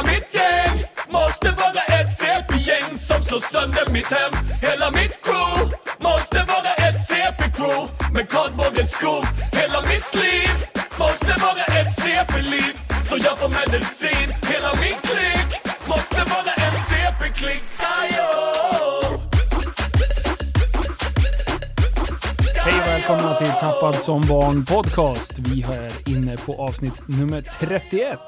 Hela mitt gäng måste vara ett CP-gäng som slår sönder mitt hem. Hela mitt crew måste vara ett CP-crew med kardborrens skor. Hela mitt liv måste vara ett CP-liv så jag får medicin. Hela min klick måste vara en CP-klick Hej och välkomna till Tappad som barn podcast. Vi är inne på avsnitt nummer 31.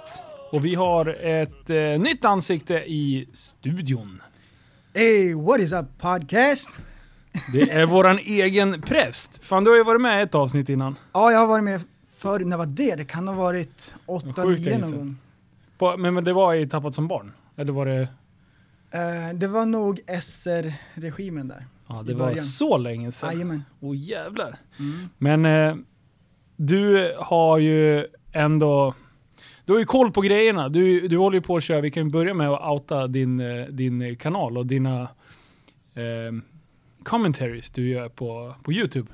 Och vi har ett eh, nytt ansikte i studion. Hey, what is up podcast? Det är våran egen präst. Fan, du har ju varit med i ett avsnitt innan. Ja, jag har varit med förr. När var det? Det kan ha varit 8-9 Sjukt länge någon gång. På, men, men det var i Tappad som barn? Eller var det... Eh, det var nog SR-regimen där. Ja, det var början. så länge sedan. Jajamän. Åh jävlar. Mm. Men eh, du har ju ändå... Du har ju koll på grejerna. Du, du håller ju på att köra. Vi kan börja med att outa din, eh, din kanal och dina eh, commentaries du gör på, på YouTube.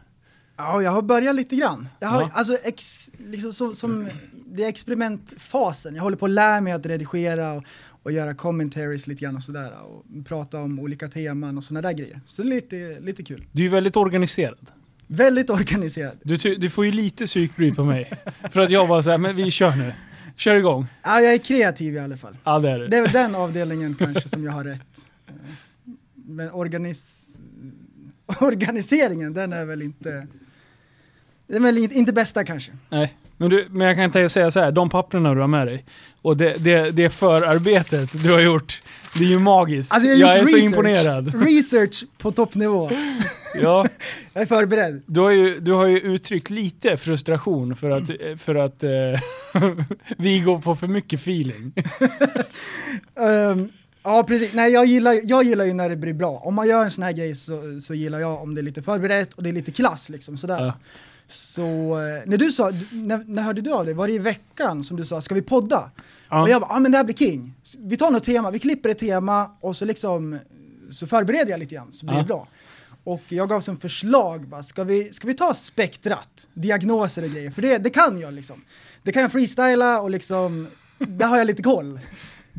Ja, jag har börjat lite grann. Jag har, Ja. alltså, ex, liksom som, som, det är experimentfasen. Jag håller på att lära mig att redigera och, och göra commentaries lite grann och sådär. Och prata om olika teman och sådana där grejer. Så det är lite, lite kul. Du är ju väldigt organiserad. Väldigt organiserad. Du, du får ju lite psykbryt på mig. För att jag var så här, men vi kör nu. Kör igång. Ja, jag är kreativ i alla fall. Ja, det är Det det. är väl den avdelningen kanske som jag har rätt. Eh, Men organis organiseringen, den är väl inte... Den är väl inte, inte bästa kanske. Nej. Men, du, men jag kan ta- säga så här, de papperna du har med dig och det, det, det förarbetet du har gjort, det är ju magiskt. Alltså, jag jag är gjort så research. imponerad. Research på toppnivå. Ja, Jag är förberedd. du, har ju, du har ju uttryckt lite frustration för att, för att eh, vi går på för mycket feeling. Ehm, ja, precis. Nej, jag gillar, jag gillar ju när det blir bra. Om man gör en sån här grej så, så gillar jag om det är lite förberett och det är lite klass liksom sådär. Ja. Så eh, när du sa, när, när hörde du av dig? Var det i veckan som du sa, ska vi podda? Ja. Och jag bara, ja ah, men det här blir king. Vi tar något tema, vi klipper ett tema och så liksom, så förbereder jag lite grann så blir Ja. det bra. Och jag gav som förslag, bara, ska, vi, ska vi ta spektrat, diagnoser och grejer? För det, det kan jag liksom. Det kan jag freestyla och liksom, där har jag lite koll.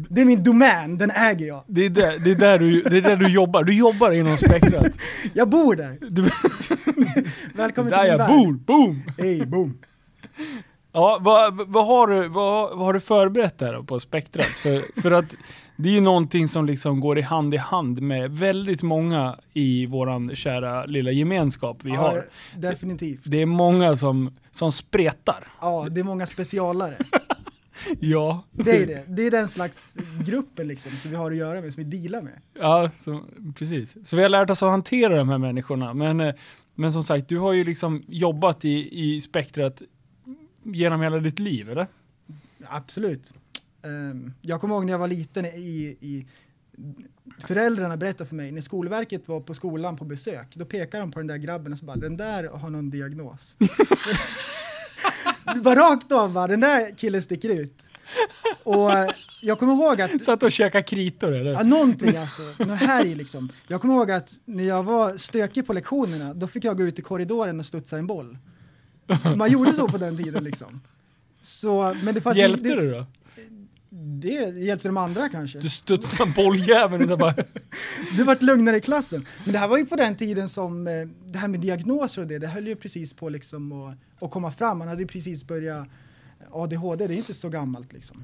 Det är min domän, den äger jag. Det är där, det är där, du, det är där du jobbar. Du jobbar inom spektrat. Jag bor där. Du, Välkommen där till min jag värld. bor, boom! Hej, boom. Ja, vad, vad, har du, vad, vad har du förberett där då på spektrat? För, för att det är ju någonting som liksom går i hand i hand med väldigt många i våran kära lilla gemenskap vi ja, har. Definitivt. Det är många som, som spretar. Ja, det är många specialare. Ja. Det är det. Det är den slags gruppen liksom som vi har att göra med, som vi dealar med. Ja, så, precis. Så vi har lärt oss att hantera de här människorna. Men, eh, men som sagt, du har ju liksom jobbat i, i spektrat genom hela ditt liv, eller? Absolut. Ehm, jag kommer ihåg när jag var liten i, i Föräldrarna berättade för mig, när Skolverket var på skolan på besök, då pekade de på den där grabben och så bara, den där har någon diagnos. bara rakt av bara, den där killen sticker ut. Och eh, jag kommer ihåg att Satt och käkade kritor, eller? Ja, någonting alltså. Här i liksom. Jag kommer ihåg att när jag var stökig på lektionerna, då fick jag gå ut i korridoren och studsa en boll. Man gjorde så på den tiden liksom. Så, men det fanns Hjälpte det, det då? Det hjälpte de andra kanske. Du studsade bolljäveln och bara... Det vart lugnare i klassen. Men det här var ju på den tiden som eh, det här med diagnoser och det, det höll ju precis på liksom att, att komma fram. Man hade ju precis börjat ADHD, det är ju inte så gammalt liksom.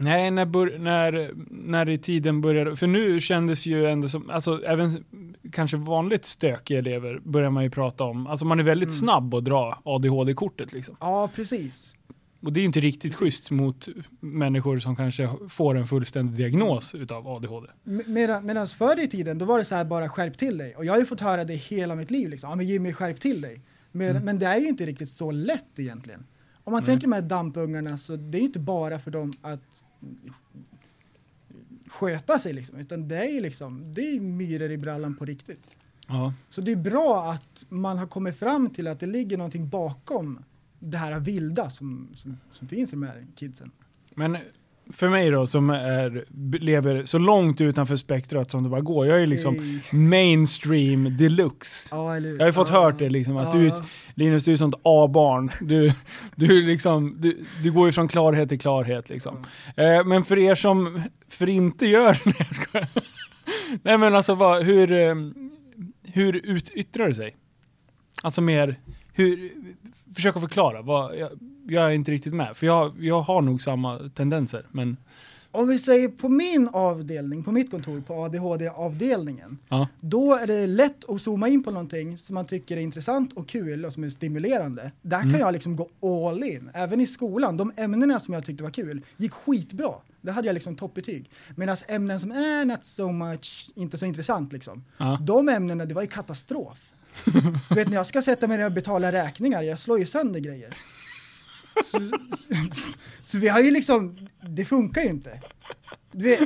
Nej, när, när, när i tiden började... För nu kändes ju ändå som... Alltså även kanske vanligt stökiga elever börjar man ju prata om. Alltså man är väldigt Mm. snabb att dra ADHD-kortet liksom. Ja, precis. Och det är inte riktigt schysst mot människor som kanske får en fullständig diagnos utav ADHD. Medan, medan förr i tiden, då var det så här bara skärp till dig. Och jag har ju fått höra det hela mitt liv liksom. Ja men Jimmy skärp till dig. Men, Mm. men det är ju inte riktigt så lätt egentligen. Om man Nej. tänker de här dampungarna så det är ju inte bara för dem att sköta sig liksom. Utan det är ju liksom, det är myror i brallan på riktigt. Ja. Så det är bra att man har kommit fram till att det ligger någonting bakom det här vilda som, som, som finns i de här kidsen. Men för mig då som är, lever så långt utanför spektrat som det bara går. Jag är liksom Ej. mainstream deluxe. Hur? Jag har ju fått ja. hört det liksom, att Ja. du Linus, du är sånt A-barn. Du, du, liksom, du, du går ju från klarhet till klarhet liksom. Eh, men för er som för inte gör skojar. Nej men alltså vad, hur, eh, hur ut, yttrar det sig? Alltså mer, hur, försök att förklara. Vad, jag, jag är inte riktigt med, för jag, jag har nog samma tendenser. Men Om vi säger på min avdelning, på mitt kontor, på ADHD-avdelningen, ja, då är det lätt att zooma in på någonting som man tycker är intressant och kul och som är stimulerande. Där Mm. kan jag liksom gå all in. Även i skolan, de ämnena som jag tyckte var kul gick skitbra. Det hade jag liksom toppbetyg. Medan ämnen som är not so much, inte så intressant liksom. ja. De ämnena, det var ju katastrof. Du vet när jag ska sätta mig ner och betala räkningar, jag slår ju sönder grejer. Så, så, så vi har ju liksom, det funkar ju inte. Du vet,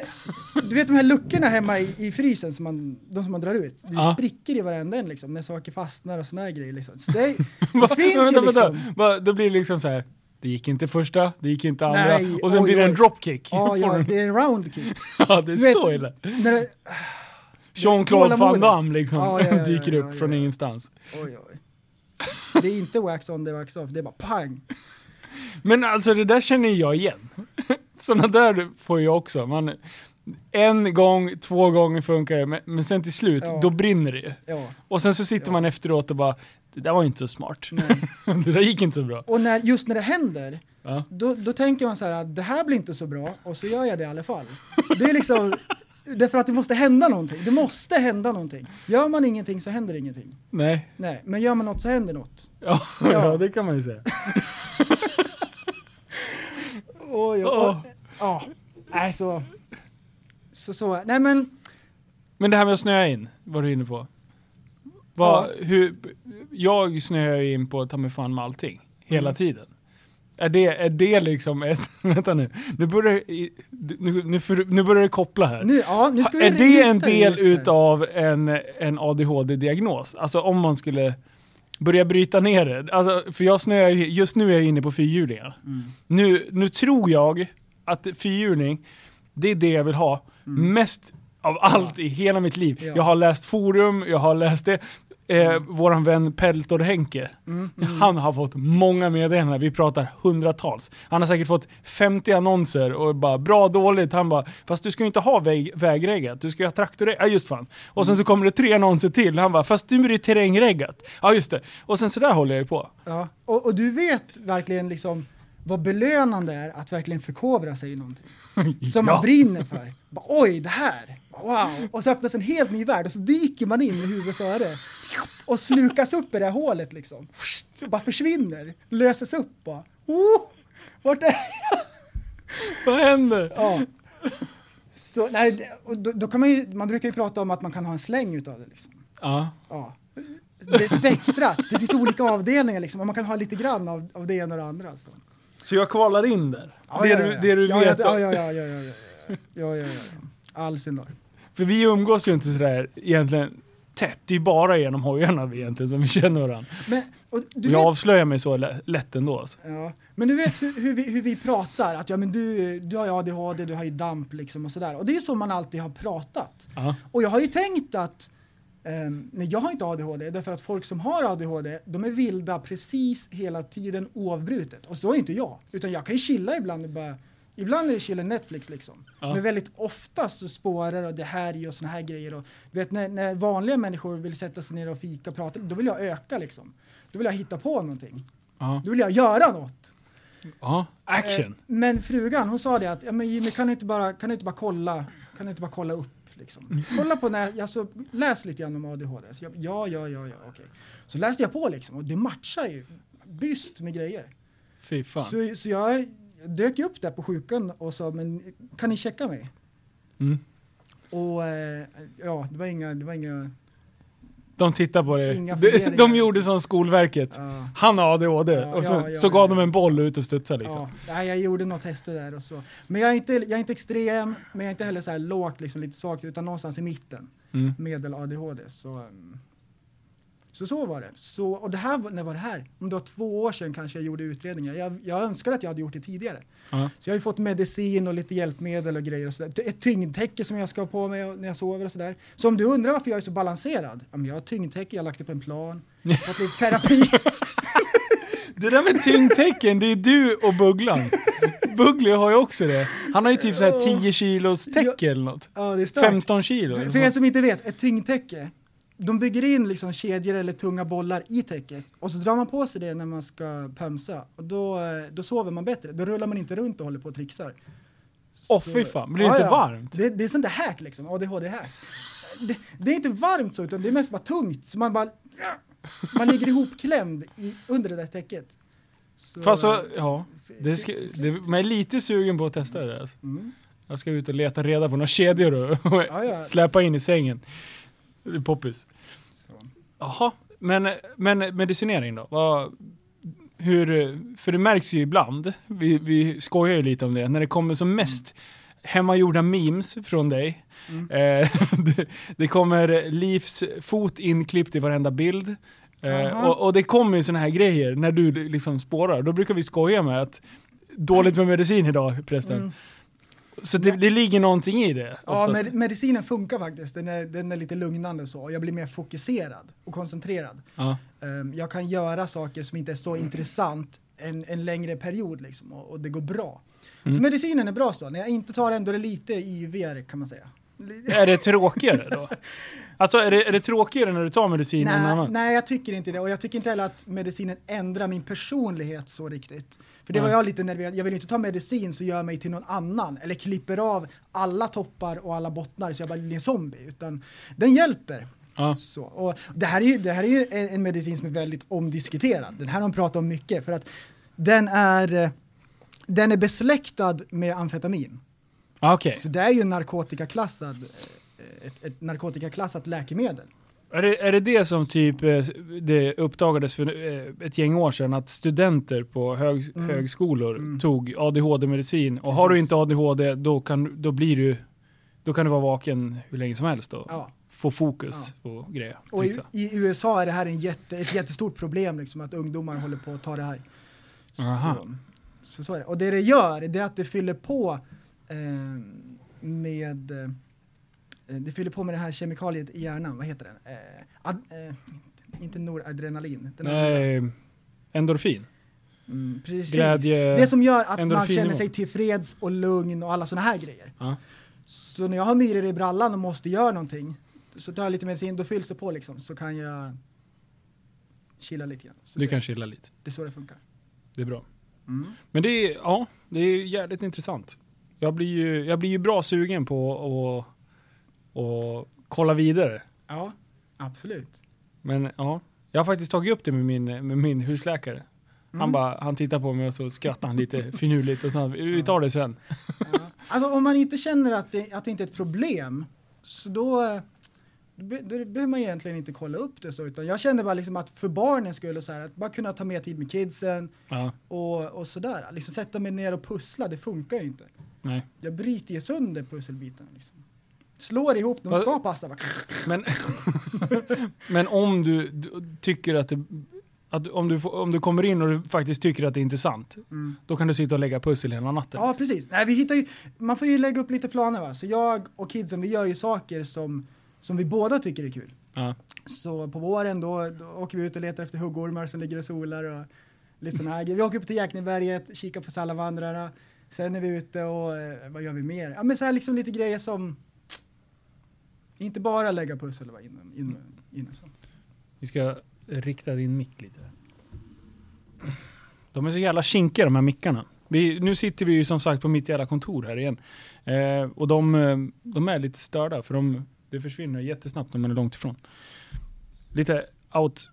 du vet de här luckorna hemma i, i frysen, som man, de som man drar ut, det Ja. spricker i varenda en liksom, när saker fastnar och såna här grejer liksom. Så det, det finns ju vänta, vänta. liksom. Va, Då blir det liksom så här. det gick inte första, det gick inte andra, Nej, och sen oj, blir det en dropkick. Ja, ja, det är en round kick. ja, det är Du så illa. Jean-Claude Van. Damme liksom Ja, ja, ja, dyker upp ja, från ingenstans. oj, oj. Det är inte wax on, det är wax off, det är bara pang. Men alltså det där känner jag igen. Sådana där får jag också. Man, en gång, två gånger funkar det, men, men sen till slut, då brinner det ju. Och sen så sitter man efteråt och bara, det där var inte så smart. det där gick inte så bra. Och när, just när det händer, då, då tänker man så här att det här blir inte så bra och så gör jag det i alla fall. Det är liksom, därför att det måste hända någonting. Det måste hända någonting. Gör man ingenting så händer ingenting. Nej, Nej, men gör man något så händer något. ja, Ja. ja. det kan man ju säga. Oj, Åh. Ja, nej så, så, så, nej men, Men det här med att snöa in, var du inne på. Vad, hur, jag snöar ju in på ta mig fan med allting, hela Mm. tiden. Är det, är det liksom ett, vänta nu, nu börjar, nu, nu, nu börjar det koppla här. nu, ja, nu ska vi är det en del utav en, en ADHD-diagnos? Alltså om man skulle börja bryta ner det. Alltså, för jag snöar, ju- just nu är jag inne på fyrhjulingar. Mm. Nu, nu tror jag att fyrhjuling, det är det jag vill ha mest av allt i hela mitt liv. Mm. Ja. Jag har läst forum, jag har läst det. Eh, Våran vän Peltor Henke, Mm. han har fått många meddelanden, vi pratar hundratals. Han har säkert fått 50 annonser och bara bra, dåligt. Han bara, fast du ska ju inte ha väg, vägreggat, du ska ju ha traktorreggat. Ja just fan. Och sen så kommer det tre annonser till, han bara, fast nu är det terrängreggat. Ja just det. Och sen så där håller jag ju på. Ja, och, och du vet verkligen liksom vad belönande är att verkligen förkovra sig i någonting. Som Ja. man brinner för. Bara, Oj, det här! Wow! Och så öppnas en helt ny värld och så dyker man in med huvudet före. Och slukas upp i det här hålet liksom. Och bara försvinner. Löses upp bara. Oh, vart är Vad händer? Ja. Så, nej, då, då kan man ju, man brukar ju prata om att man kan ha en släng utav det liksom. Ja. Ja. Det är spektrat, det finns olika avdelningar liksom, och man kan ha lite grann av, av det ena och det andra. Alltså. Så jag kvalar in där? Ja, det, ja, du, ja. det du vet? Ja, ja, ja, ja, ja, ja, ja, ja, ja, ja. All sin dag. För vi umgås ju inte sådär egentligen tätt. Det är bara genom hojarna vi egentligen som vi känner varandra. Men, och du jag vet, avslöjar mig så lä- lätt ändå. Alltså. ja, men du vet hur, hur, vi, hur vi pratar, att ja men du, du har ju ADHD, du har ju DAMP liksom och sådär. Och det är så man alltid har pratat. Ja. Och jag har ju tänkt att Um, nej, jag har inte ADHD, därför att folk som har ADHD, de är vilda precis hela tiden oavbrutet. Och så är inte jag, utan jag kan ju chilla ibland och bara, ibland är det chilla Netflix liksom. Ja. Men väldigt ofta så spårar och det här är och såna här grejer. Och, du vet när, när vanliga människor vill sätta sig ner och fika och prata, då vill jag öka liksom. Då vill jag hitta på någonting. Ja. Då vill jag göra något. ja. Action. Eh, men frugan hon sa det att, ja, men Jimmy kan du inte bara, kan du inte bara kolla, kan du inte bara kolla upp liksom. Kolla på när, alltså, läs lite grann om ADHD. Så jag, ja, ja, ja, ja, okej. Så läste jag på liksom och det matchar ju byst med grejer. Fy fan. Så, så jag dök upp där på sjukan och sa, men kan ni checka mig? Mm. Och eh, ja, det var inga, det var inga, De tittar på det. Inga De, de gjorde som Skolverket. ja. Han har ADHD. Ja, och så, ja, ja, så gav de en boll ut och studsade liksom. Ja, jag gjorde något tester där och så. Men jag är inte, jag är inte extrem, men jag är inte heller så här lågt, liksom lite svagt, utan någonstans i mitten. Mm. Medel ADHD. Så, Så så var det. Så, och det här, när var det här? Om det var två år sedan kanske jag gjorde utredningar. Jag, jag önskar att jag hade gjort det tidigare. Ja. Så jag har ju fått medicin och lite hjälpmedel och grejer och sådär. Ett tyngdtäcke som jag ska ha på mig när jag sover och sådär. Så om du undrar varför jag är så balanserad? Ja, men jag har tyngdtäcke, jag har lagt på en plan, fått lite terapi. Det där med tyngdtecken, det är du och Bugglan. Buggly har ju också det. Han har ju typ såhär 10 kilos täcke eller något. ja, det är starkt. 15 kilo. För, för er som inte vet, ett tyngdtäcke, de bygger in liksom kedjor eller tunga bollar i täcket och så drar man på sig det när man ska pömsa och då, då sover man bättre. Då rullar man inte runt och håller på och trixar. Åh Så- fy fan, blir det inte varmt? Det, det är sånt där hack liksom, ADHD-hack. Det, det är inte varmt så utan det är mest bara tungt så man bara man ligger ihopklämd i, under det där täcket. Så, Fast så, ja. Det ska, det, man är lite sugen på att testa det där alltså. Mm. Jag ska ut och leta reda på några kedjor och, och Ja, ja. släpa in i sängen. Det är poppis. Jaha, men, men medicinering då? Vad, hur, för det märks ju ibland, vi, vi skojar ju lite om det, när det kommer som mest hemmagjorda memes från dig. Mm. Eh, det, det kommer Livs fot inklippt i varenda bild. Eh, och, och det kommer ju såna här grejer när du liksom spårar. Då brukar vi skoja med att dåligt med medicin idag prästen. Mm. Så det, det ligger någonting i det. Ja, oftast. med, medicinen funkar faktiskt. Den är, den är lite lugnande så. Jag blir mer fokuserad och koncentrerad. ja. Ehm, jag kan göra saker som inte är så intressant en, en längre period liksom, och, och det går bra. Mm. Så medicinen är bra så. När jag inte tar den då är det lite yvigare kan man säga. Är det tråkigare då? Alltså är det, är det tråkigare när du tar medicin än Nej, annan? nej, jag tycker inte det. Och jag tycker inte heller att medicinen ändrar min personlighet så riktigt. För det Nej. var jag lite nervös. Jag vill inte ta medicin så gör mig till någon annan. Eller klipper av alla toppar och alla bottnar så jag bara blir en zombie. Utan den hjälper. Ja. Så, och det, här är ju, det här är ju en, en medicin som är väldigt omdiskuterad. Den här har de pratat om mycket för att den är, den är besläktad med amfetamin. Ah, Okej. Så det är ju en narkotikaklassad, eh, ett, ett narkotikaklassat läkemedel. Är det, är det det som typ eh, det uppdagades för eh, ett gäng år sedan att studenter på hög, Mm. högskolor Mm. tog ADHD-medicin och har du Precis. inte ADHD då, kan, då blir du då kan du vara vaken hur länge som helst och Ja. få fokus på grejer. Och i, i USA är det här en jätte, ett jättestort problem liksom, att ungdomar håller på att ta det här. Aha. Så, så, så är det. Och det det gör, det är att det fyller på eh, med eh, det fyller på med det här kemikaliet i hjärnan, vad heter den? Eh, ad, eh, inte- noradrenalin. Nej, endorfin. Mm, precis. Glädje, det som gör att man känner sig tillfreds och lugn och alla sådana här grejer. Ja. Så när jag har myror i brallan och måste göra någonting, så tar jag lite medicin, då fylls det på liksom, så kan jag chilla lite grann. Så Du det, kan chilla lite. det är så det funkar. Det är bra. Men det är, ja, det är jävligt intressant. Jag blir ju, jag blir ju bra sugen på att och kolla vidare. Ja, absolut. Men ja, jag har faktiskt tagit upp det med min, med min husläkare. Han, Mm. bara, han tittar på mig och så skrattar han lite finurligt och så vi tar det sen. Ja. Alltså om man inte känner att det, att det inte är ett problem, så då, då, då behöver man egentligen inte kolla upp det så, utan jag känner bara liksom att för barnens skull och så här, att bara kunna ta mer tid med kidsen Ja, och, och sådär. Liksom sätta mig ner och pussla, det funkar ju inte. nej. Jag bryter ju sönder pusselbitarna liksom. Slår ihop, de ska passa. Bara. Men, men om du, du tycker att det, att om, du, om du kommer in och du faktiskt tycker att det är intressant, Mm. då kan du sitta och lägga pussel hela natten. Ja, precis. Nej, vi hittar ju, man får ju lägga upp lite planer va. Så jag och kidsen, vi gör ju saker som, som vi båda tycker är kul. Ja. Så på våren då, då åker vi ut och letar efter huggormar som ligger och solar och lite sådana här grejer. Vi åker upp till Jäkneberget, kikar på salavandrarna. Sen är vi ute och eh, vad gör vi mer? Ja men så här liksom lite grejer som inte bara lägga pussel va, innan, innan, innan så. Vi ska rikta din mick lite. De är så jävla kinkiga de här mickarna. Vi, nu sitter vi ju som sagt på mitt jävla kontor här igen. Eh, och de, eh, de är lite störda för de, det försvinner jättesnabbt när man är långt ifrån. Lite out.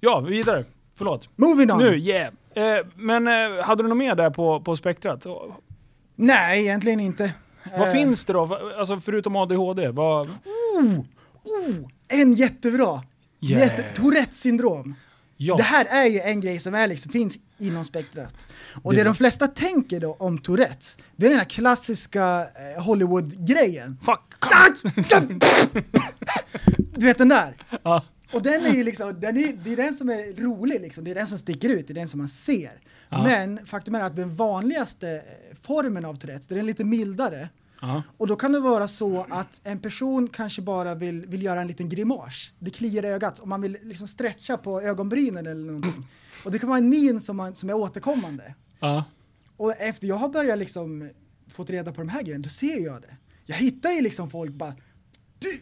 Ja, vidare. Förlåt. Moving on! Nu, yeah. Eh, men eh, hade du något mer där på, på spektrat? Nej, egentligen inte. Vad Eh, finns det då? Alltså förutom ADHD? Vad, Oh, oh, en jättebra! Yeah. Jätte, Tourettes syndrom. ja. Det här är ju en grej som är liksom, finns inom spektrat. Och Det det, de flesta tänker då om Tourettes, det är den här klassiska eh, Hollywood-grejen. Fuck! Du vet den där? Ja. Och den är ju liksom, den är, det är den som är rolig liksom, det är den som sticker ut, det är den som man ser. Ja. Men faktum är att den vanligaste eh, formen av Tourettes, den är lite mildare. Ja. Och då kan det vara så att en person kanske bara vill, vill göra en liten grimas. Det kliar i ögat och man vill liksom stretcha på ögonbrynen eller någonting. Och det kan vara en min som, man, som är återkommande. Ja. Och efter jag har börjat liksom fått reda på de här grejerna, då ser jag det. Jag hittar ju liksom folk bara, du!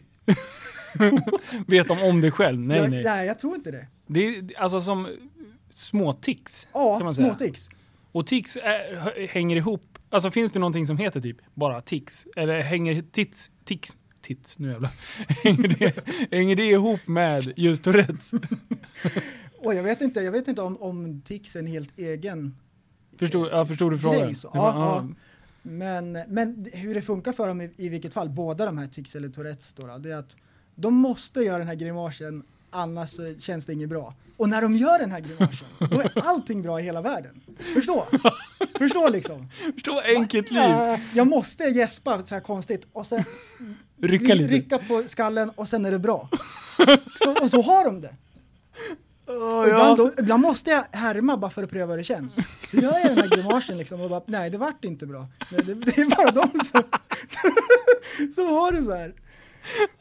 Vet de om dig själv? Nej, jag, nej. nej, jag tror inte det. Det är alltså som små tics. kan Ja, man säga. småtics. Och tics är, hänger ihop. Alltså finns det någonting som heter typ bara tics? Eller hänger tits, tics, tits, nu jävlar. hänger, det, hänger det ihop med just Tourettes? Och jag vet inte, jag vet inte om, om tics är en helt egen Förstod, ja, förstod du frågan? Ja, ja. Men, men hur det funkar för dem i, i vilket fall, båda de här tics eller tourettes då, då, det är att de måste göra den här grimasen annars känns det inget bra. Och när de gör den här grimasen, då är allting bra i hela världen. Förstå? Förstå liksom. Förstå enkelt liv. Ja, jag måste gäspa så här konstigt och sen Rycka lite. rycka på skallen och sen är det bra. Så, och så har de det. Ja, ibland, då, ibland måste jag härma bara för att pröva hur det känns. Så gör jag den här grimasen liksom och bara, nej det vart inte bra. Nej, det, det är bara de som, som har det så här.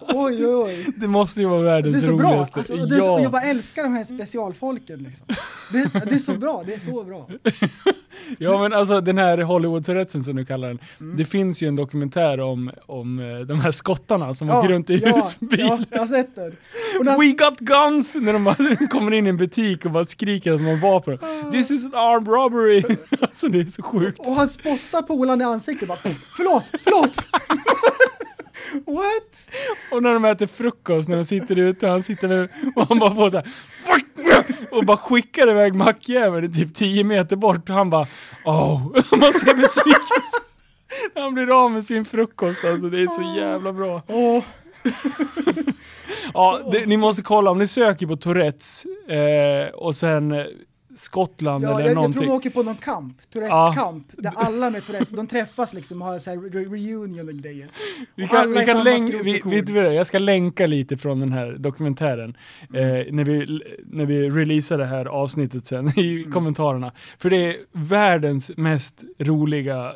Oj oj oj. Det måste ju vara världens Det är så bra. roligaste. Alltså, och det är så, ja. och jag bara älskar de här specialfolken. Liksom. Det, det är så bra, det är så bra. ja men alltså den här Hollywood-tourettesen som du kallar den. Mm. Det finns ju en dokumentär om, om eh, de här skottarna som åker runt i ja, husbil. ja, jag har sett den. Och när, We got guns! När de bara kommer in i en butik och bara skriker att de har vapen. This is an armed robbery! alltså det är så sjukt. och han spottar polaren i ansiktet bara, förlåt, förlåt. What? Och när de äter frukost, när de sitter ute, han sitter där och han bara får så här, "Fuck!" och bara skickar iväg mackjäveln typ 10 meter bort och han bara oh, man ser besvikelse. Han blir av med sin frukost alltså, det är så jävla bra. Åh, Ja, det, ni måste kolla om ni söker på Tourettes eh, och sen Skottland ja, eller jag, jag någonting. tror de åker på någon kamp, Tourettes Ja. kamp, där alla med Tourettes, de träffas liksom och har så här re- reunion och grejer. Vi kan, vi kan länka, vi, vet du jag ska länka lite från den här dokumentären Mm. eh, när, vi, när vi releasar det här avsnittet sen i Mm. kommentarerna. För det är världens mest roliga,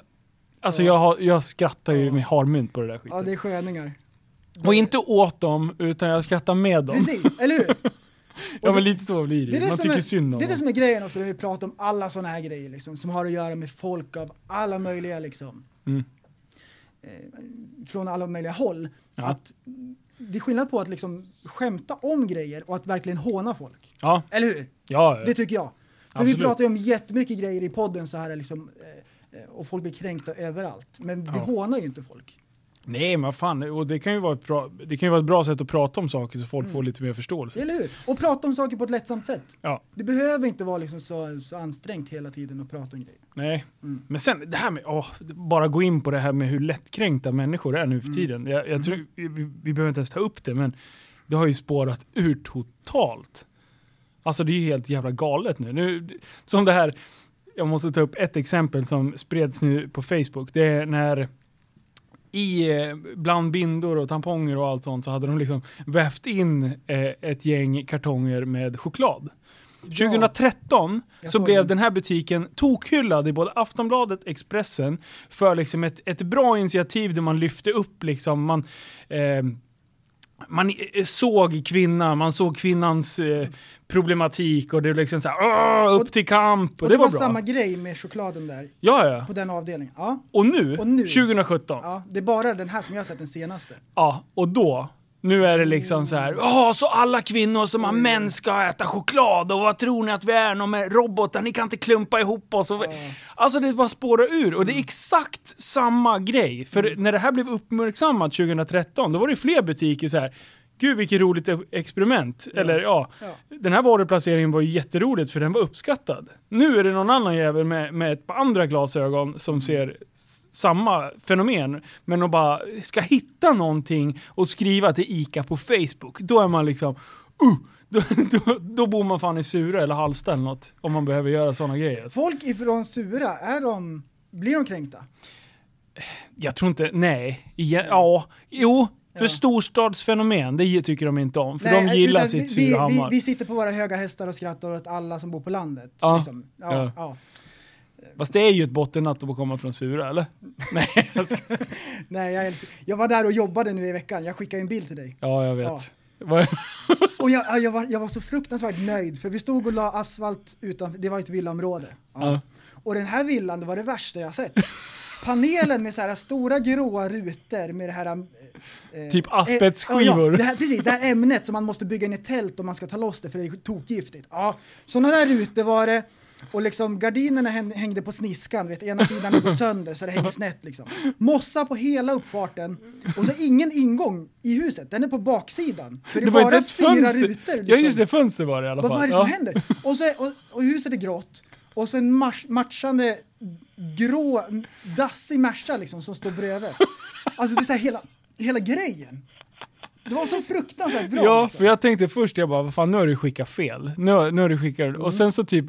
alltså Ja. jag, har, jag skrattar ju med harmynt på det där skiten. Ja, det är sköningar. Och inte åt dem, utan jag skrattar med dem. Precis, eller hur? Ja men lite så blir det, Det är det, man som tycker är, synd om det är det som är grejen också när vi pratar om alla sådana här grejer liksom, som har att göra med folk av alla möjliga liksom, Mm. eh, från alla möjliga håll. Ja. Att det är skillnad på att liksom skämta om grejer och att verkligen håna folk. Ja, Eller hur? ja, Det tycker jag. För Absolut. vi pratar ju om jättemycket grejer i podden så här liksom, eh, eh, och folk blir kränkta överallt. Men vi Ja. hånar ju inte folk. Nej men fan, och det kan ju vara ett bra, det kan ju vara ett bra sätt att prata om saker så folk får lite mer förståelse. Eller hur? Och prata om saker på ett lättsamt sätt. Ja, Det behöver inte vara liksom så, så ansträngt hela tiden att prata om grejer. nej. Mm. Men sen det här med, åh, bara gå in på det här med hur lättkränkta människor är nu för Mm. tiden. Jag, jag tror, vi, vi behöver inte ens ta upp det men det har ju spårat ur totalt. Alltså det är ju helt jävla galet nu. nu. Som det här, jag måste ta upp ett exempel som spreds nu på Facebook. Det är när i eh, bland bindor och tamponger och allt sånt så hade de liksom vävt in eh, ett gäng kartonger med choklad. 2013 Jag så såg blev den. den här butiken tokhyllad i både Aftonbladet Expressen för liksom ett, ett bra initiativ där man lyfte upp liksom, man, eh, man eh, såg kvinnan, man såg kvinnans eh, problematik och det var liksom såhär "Åh, upp till kamp och, Och det, det, var, var, bra. samma grej med chokladen där, Ja, ja. på den avdelningen. Ja, Och nu, Och nu? 2017, ja. ja, det är bara den här som jag har sett den senaste. och då, nu är det liksom så här. Åh, så alla kvinnor som har män ska äta choklad och vad tror ni att vi är? Någon med robotar, ni kan inte klumpa ihop oss. Och, Alltså det bara spårar ur och det är exakt samma grej. För när det här blev uppmärksammat 2013, då var det fler butiker så här. Gud vilket roligt e- experiment. Eller ja, Ja. den här varuplaceringen var ju jätteroligt för den var uppskattad. Nu är det någon annan jävel med, med ett par andra glasögon som ser samma fenomen, men att bara ska hitta någonting och skriva till ICA på Facebook, då är man liksom uh, då, då, då bor man fan i Sura eller Hallsta eller något, om man behöver göra sådana grejer. Folk ifrån Sura, är de, blir de kränkta? Jag tror inte, nej. Igen, ja, jo, För Ja. storstadsfenomen, det tycker de inte om. För Nej, de gillar sitt vi, vi, Surahammar. vi, vi sitter på våra höga hästar och skrattar åt alla som bor på landet. Ja. Liksom. Ja, Ja. Ja. Fast det är ju ett bottennapp att komma från Sura, eller? Nej, jag. Nej, jag, jag var där och jobbade nu i veckan, jag skickade en bild till dig. Ja, jag vet. Ja. Och jag, ja, jag, var, jag var så fruktansvärt nöjd, för vi stod och la asfalt utanför, det var ett villaområde. Ja. Ja. Och den här villan, det var det värsta jag sett. Panelen med så här stora gråa rutor med det här... eh, Typ eh, asbestskivor. Ja, det här, precis, det här ämnet som man måste bygga in i ett tält om man ska ta loss det för det är tokgiftigt. Ja, sådana där rutor var det. Och liksom gardinerna häng- hängde på sniskan, vet, ena sidan har gått sönder så det hänger snett liksom. Mossa på hela uppfarten och så ingen ingång i huset, den är på baksidan. Så det Det var bara ett fyra fönster. rutor. Ja, liksom. just det, fönster var det i alla Vad, fall. vad är det ja. som händer? Och, så, och, och huset är grått och sen mars, matchande grå, dassig Merca liksom som står bredvid. Alltså det är så här hela, hela grejen. Det var så fruktansvärt bra. Ja, liksom. för jag tänkte först, jag bara, vad fan nu har du skickat fel. Nu, nu har du skickat, Mm. och sen så typ,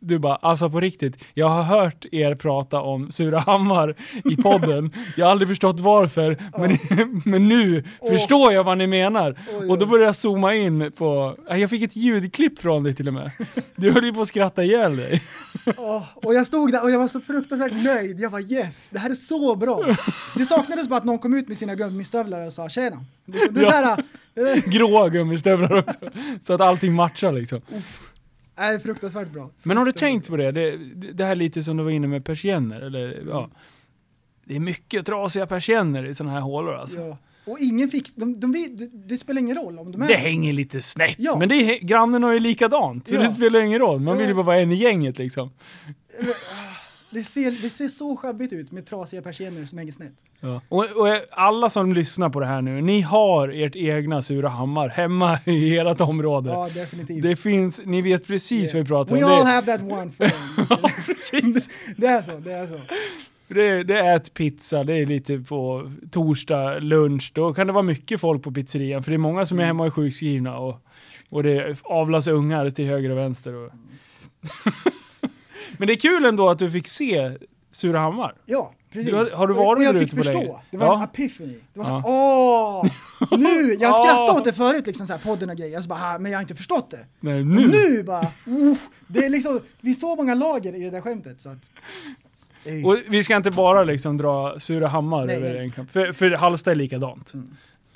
du bara, alltså på riktigt, jag har hört er prata om Surahammar i podden, jag har aldrig förstått varför, men, men nu Åh. förstår jag vad ni menar. Oj, Och då började jag zooma in på, jag fick ett ljudklipp från dig till och med. Du höll ju på att skratta ihjäl dig. Åh, och jag stod där och jag var så fruktansvärt nöjd. Jag var yes, det här är så bra. Det saknades bara att någon kom ut med sina gummistövlar och sa tjena. Det, det är Ja. så här, eh, Gråa gummistövlar också. Så att allting matchar liksom. Är fruktansvärt bra. Men har du tänkt på det? det? Det här lite som du var inne med persienner, eller ja. Det är mycket trasiga persienner i sådana här hålor alltså. Ja. Och ingen fick, de, de, vet- det, spelar ingen roll om de är Det hänger lite snett, Ja. men det är, grannen har ju likadant, så Ja. det spelar ingen roll. Man vill ju bara vara en i gänget liksom. Det ser, det ser så sjabbigt ut med trasiga persienner som hänger snett. Och, och alla som lyssnar på det här nu, ni har ert egna Surahammar hemma i ert område. Ja, definitivt. Det finns, ni vet precis vad vi pratar We om. all Det, have that one friend. precis. det är så, det är så. Det, det är ett pizza, det är lite på torsdag, lunch, då kan det vara mycket folk på pizzerian för det är många som är hemma och är sjukskrivna och, och det avlas ungar till höger och vänster. Och Men det är kul ändå att du fick se Surahammar. Ja, precis. Du har- har du varit och jag där fick förstå. Det var en Ja. epiphany. Det var så Ja. åh! Nu! Jag skrattade åt det förut, liksom så här, podden och grejer. Så bara, ah, men jag har inte förstått det. Nej, Nu, nu. nu bara, uff, det är liksom, vi så många lager i det där skämtet så att... Ey. Och vi ska inte bara liksom dra Surahammar Nej, över nej. en kamp. För, för Halsta är likadant. Så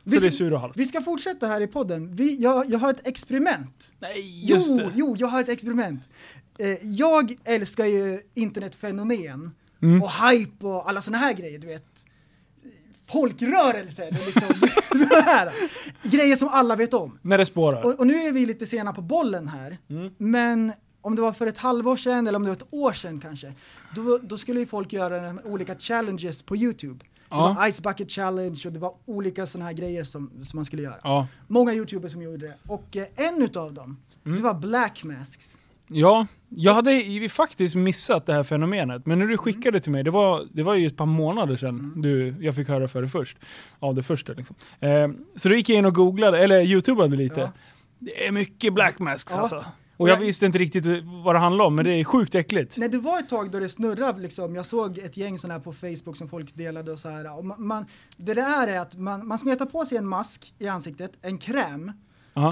Vi- det är Sura och Halsta. Vi ska fortsätta här i podden. Vi, jag, jag har ett experiment. Nej, just jo, det. jo, jag har ett experiment. Eh, jag älskar ju internetfenomen Mm. och hype och alla såna här grejer, du vet. Folkrörelser, liksom, här. Grejer som alla vet om. När det spårar. Och, och nu är vi lite sena på bollen här, Mm. men om det var för ett halvår sedan eller om det var ett år sedan kanske, då, då skulle ju folk göra olika challenges på YouTube. Det Ja. var Ice Bucket Challenge och det var olika sådana här grejer som, som man skulle göra. Ja. Många YouTubers som gjorde det. Och eh, en utav dem, Mm. det var Black Masks. Ja, jag hade ju faktiskt missat det här fenomenet, men när du skickade till mig, det var, det var ju ett par månader sedan du, jag fick höra för det först. Av det första liksom. Eh, så då gick jag in och googlade, eller youtubade lite. Ja. Det är mycket black masks Ja. alltså. Och jag Jag- visste inte riktigt vad det handlade om, men det är sjukt äckligt. När det var ett tag då det snurrade, liksom, jag såg ett gäng sådana här på Facebook som folk delade och så här. Och man, man, det där är att man, man smetar på sig en mask i ansiktet, en kräm,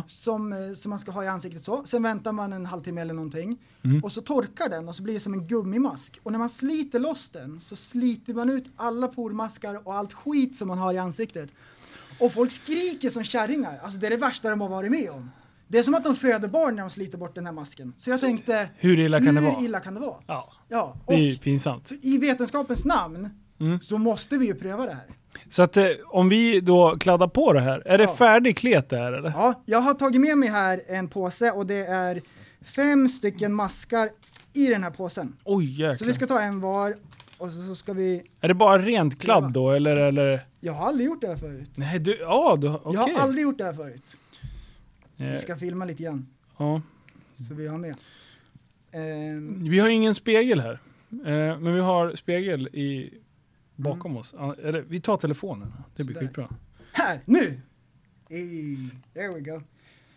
Som, eh, som man ska ha i ansiktet så. Sen väntar man en halvtimme eller någonting. Mm. Och så torkar den och så blir det som en gummimask. Och när man sliter loss den så sliter man ut alla pormaskar och allt skit som man har i ansiktet. Och folk skriker som kärringar. Alltså det är det värsta de har varit med om. Det är som att de föder barn när de sliter bort den här masken. Så jag tänkte, Hur illa kan det hur vara? illa kan det vara? Ja, Ja, det är ju och pinsamt. i vetenskapens namn Mm. så måste vi ju pröva det här. Så att eh, om vi då kladdar på det här, är det Ja. färdig klet det här eller? Ja, jag har tagit med mig här en påse och det är fem stycken maskar i den här påsen. Oj Så vi jäklar. ska ta en var och så, så ska vi... Är det bara rent kladd då eller? eller? Jag har aldrig gjort det här förut. Nej, du, ja, du, okej. Jag har aldrig gjort det här förut. Eh, Vi ska filma lite grann ja. så vi har med. Ehm, Vi har ingen spegel här. Eh, men vi har spegel i, bakom oss. Ah, Eller, vi tar telefonen. Det blir Sådär. skitbra. här, nu! Ey, there we go.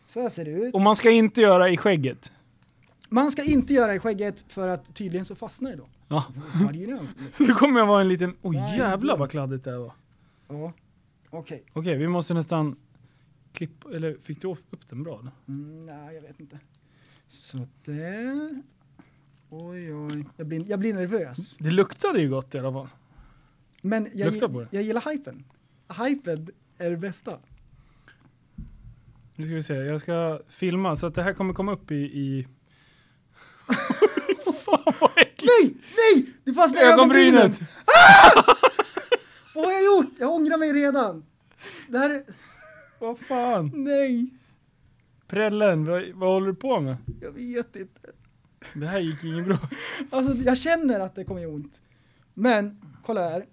Så ser det ut. Och man ska inte göra i skägget. Man ska inte göra i skägget för att tydligen så fastnar det då. Ja. Do you know? Då kommer jag vara en liten... Oj Nej, jävlar vad kladdigt det här var. Ja. Okej. Okej, vi måste nästan klippa, eller fick du upp den bra? Mm, nej, jag vet inte. Så där. Oj, oj. Jag blir, jag blir nervös. Det luktade ju gott i alla fall. Men jag, det. jag gillar hypen. Hypen är det bästa. Nu ska vi se, jag ska filma så att det här kommer komma upp i... i... Fan vad äckligt! Nej! Nej! Det fastnade i ögonbrynen! Ögonbrynet! Vad har jag gjort? Jag ångrar mig redan. Det här är... Vad fan? Nej! Prällen, vad, vad håller du på med? Jag vet inte. Det här gick inget bra. Alltså jag känner att det kommer göra ont. Men kolla här.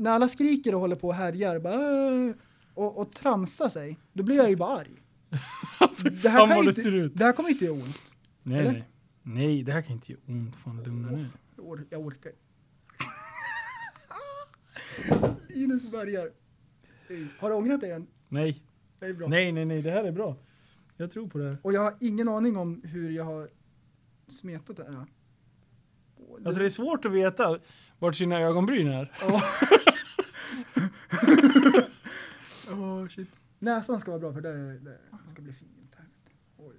När alla skriker och håller på och härjar bara, "Åh", och, och tramsar sig, då blir jag ju bara arg. Alltså, Det här, kan det inte, ut. det här kommer inte göra ont. Nej, eller? nej. Nej, det här kan inte göra ont. Fan, lugna ner Jag, or jag orkar. Linus börjar. Har du ångrat dig än? Nej. Det är bra. Nej, nej, nej. Det här är bra. Jag tror på det här. Och jag har ingen aning om hur jag har smetat det här. Det- Alltså det är svårt att veta vart sina ögonbryn är. Åh. Åh, shit. Näsan ska vara bra för där, är- där ska bli fint. Här. Oj.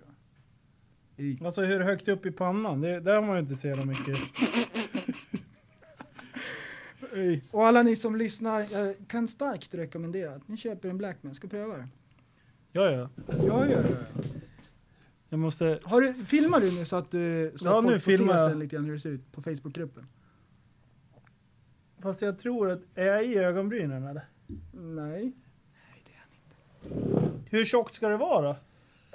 Ej. Alltså hur högt upp i pannan? Det, där har man ju inte sett mycket. Ej. Och alla ni som lyssnar, jag kan starkt rekommendera att ni köper en Blackman. Ska pröva det. Ja, ja. Ja, ja, ja. Jag måste... Har du, filmar du nu så att, du, så Ja, att nu folk får se filmar jag. sen lite grann hur det ser ut på Facebookgruppen? Fast jag tror att... Är jag i ögonbrynen eller? Nej. Hur tjockt ska det vara då?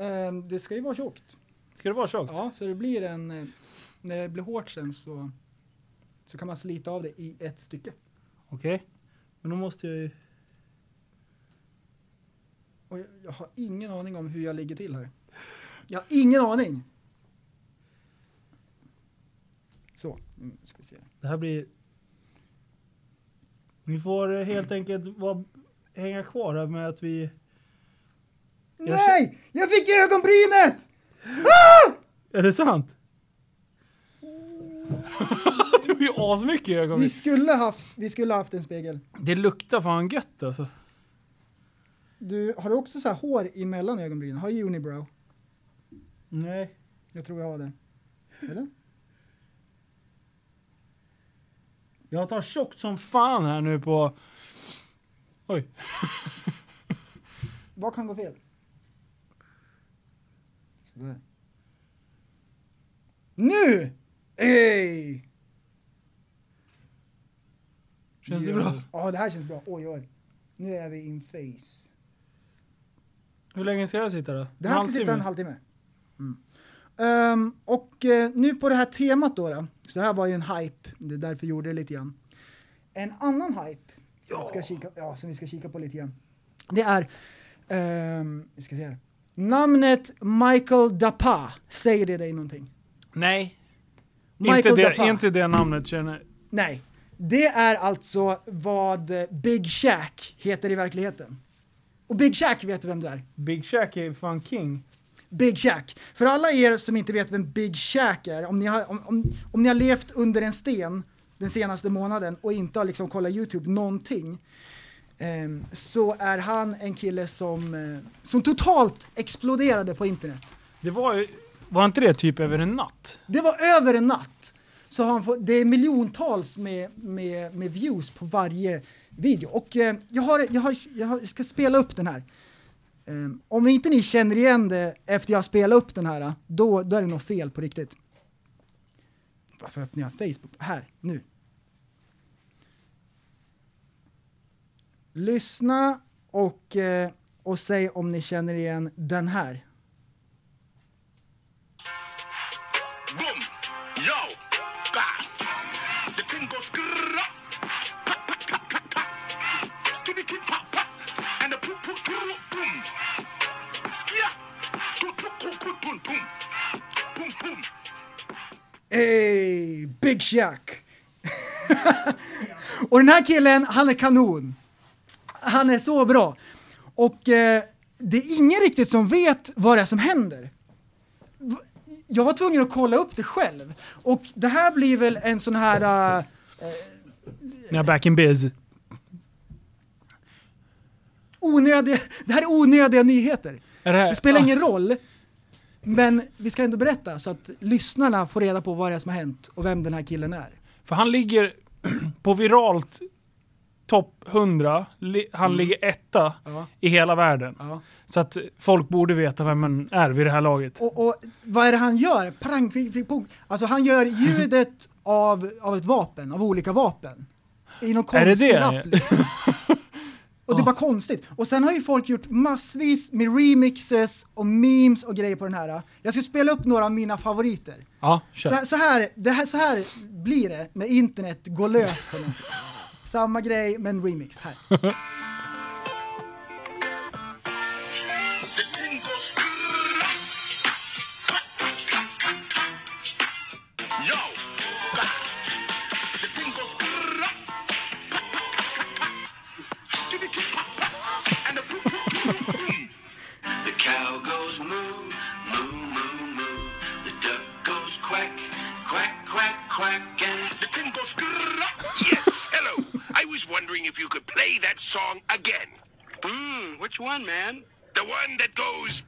Ehm, det ska ju vara tjockt. Ska det vara tjockt? Ja, så det blir en... eh, När det blir hårt sen så, så kan man slita av det i ett stycke. Okej. Men då måste jag ju... Och jag, jag har ingen aning om hur jag ligger till här. Jag har ingen aning! Så, nu ska vi se. Det här blir... Vi får eh, helt enkelt vara, hänga kvar här med att vi... Jag Nej! Jag fick ögonbrynet! Är det sant? det var ju asmycket i Vi ögonbryn. skulle haft, vi skulle haft en spegel. Det luktar fan gött alltså. Du, har du också så här hår emellan ögonbrynen? Har du unibrow? Nej. Jag tror jag har det. Eller? Jag tar tjockt som fan här nu på... Oj. Vad kan gå fel? Sådär. Nu! Ey! Känns det bra? Ja, det här känns bra. Oj, oj. Nu är vi in face. Hur länge ska här sitta då? Det här ska sitta en halvtimme. Ehm, och eh, nu på det här temat då, då, så det här var ju en hype, det är därför jag gjorde det lite grann. En annan hype som, vi ska kika, ja, som vi ska kika på lite grann, det är, ehm, vi ska se här. Namnet Michael Dapa, säger det dig någonting? Nej. Michael Inte det, Dapa. inte det namnet känner Nej. Det är alltså vad Big Shack heter i verkligheten. Och Big Shack vet du vem det är? Big Shack är fan king. Big Shack. För alla er som inte vet vem Big Shack är, om ni har, om, om, om ni har levt under en sten den senaste månaden och inte har liksom kollat YouTube någonting, ehm, så är han en kille som, eh, som totalt exploderade på internet. Det var ju... Var inte det typ över en natt? Det var över en natt. Så har han fått, det är miljontals med, med, med views på varje video. Och eh, jag, har, jag, har, jag har, ska spela upp den här. Ehm, om inte ni känner igen det efter jag spelat upp den här, då, då är det något fel på riktigt. Varför öppnar jag Facebook? Här, nu. Lyssna och, eh, och säg om ni känner igen den här. Ey, Big Shack! och den här killen, han är kanon. Han är så bra. Och eh, det är ingen riktigt som vet vad det är som händer. Jag var tvungen att kolla upp det själv. Och det här blir väl en sån här... När jag back in biz. onödiga, det här är onödiga nyheter. Är det, Det spelar ingen roll, men vi ska ändå berätta så att lyssnarna får reda på vad det är som har hänt och vem den här killen är. För han ligger på viralt topp 100. Li- Han ligger etta Mm. Ja. i hela världen. Ja. Så att folk borde veta vem man är vid det här laget. Och, och vad är det han gör? Prang, pling, pling, pong. Alltså han gör ljudet av, av ett vapen, av olika vapen. I någon Är det konstig det? rap liksom. Och det är bara konstigt. Och sen har ju folk gjort massvis med remixes och memes och grejer på den här. Jag ska spela upp några av mina favoriter. Ja, Så, kör. så, här, det här, så här blir det när internet går lös på någonting. Samma grej men remix här. wondering if you could play that song again. Hmm, which one, man? The one that goes.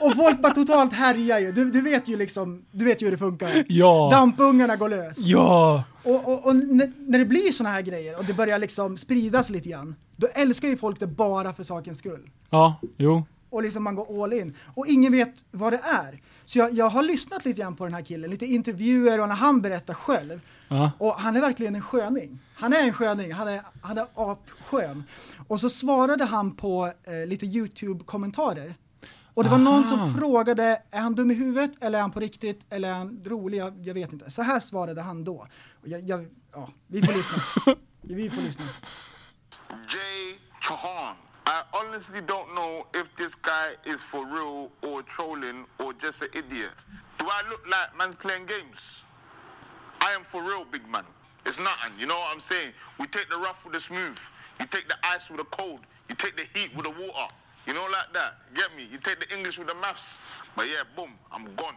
Och folk bara totalt härjar ju. Du, du vet ju liksom, du vet ju hur det funkar. Ja. Dampungarna går lös. Ja! Och, och, och när, när det blir såna här grejer och det börjar liksom spridas lite grann, då älskar ju folk det bara för sakens skull. Ja, jo. Och liksom man går all in. Och ingen vet vad det är. Så jag, jag har lyssnat lite grann på den här killen, lite intervjuer och när han berättar själv. Ja. Och han är verkligen en sköning. Han är en sköning, han är, han är apskön. Och så svarade han på eh, lite YouTube-kommentarer. Och det var någon som frågade, är han dum i huvudet eller är han på riktigt eller är han rolig? Jag, jag vet inte. Så här svarade han då. Och jag, jag, ja, vi får lyssna. vi får lyssna. Jay Chahan. I honestly don't know if this guy is for real or trolling or just an idiot. Do I look like man's playing games? I am for real, big man. It's nothing, you know what I'm saying? We take the rough with the smooth. You take the ice with the cold. You take the heat with the water. You know, like that. Get me? You take the English with the maths. But yeah, boom, I'm gone.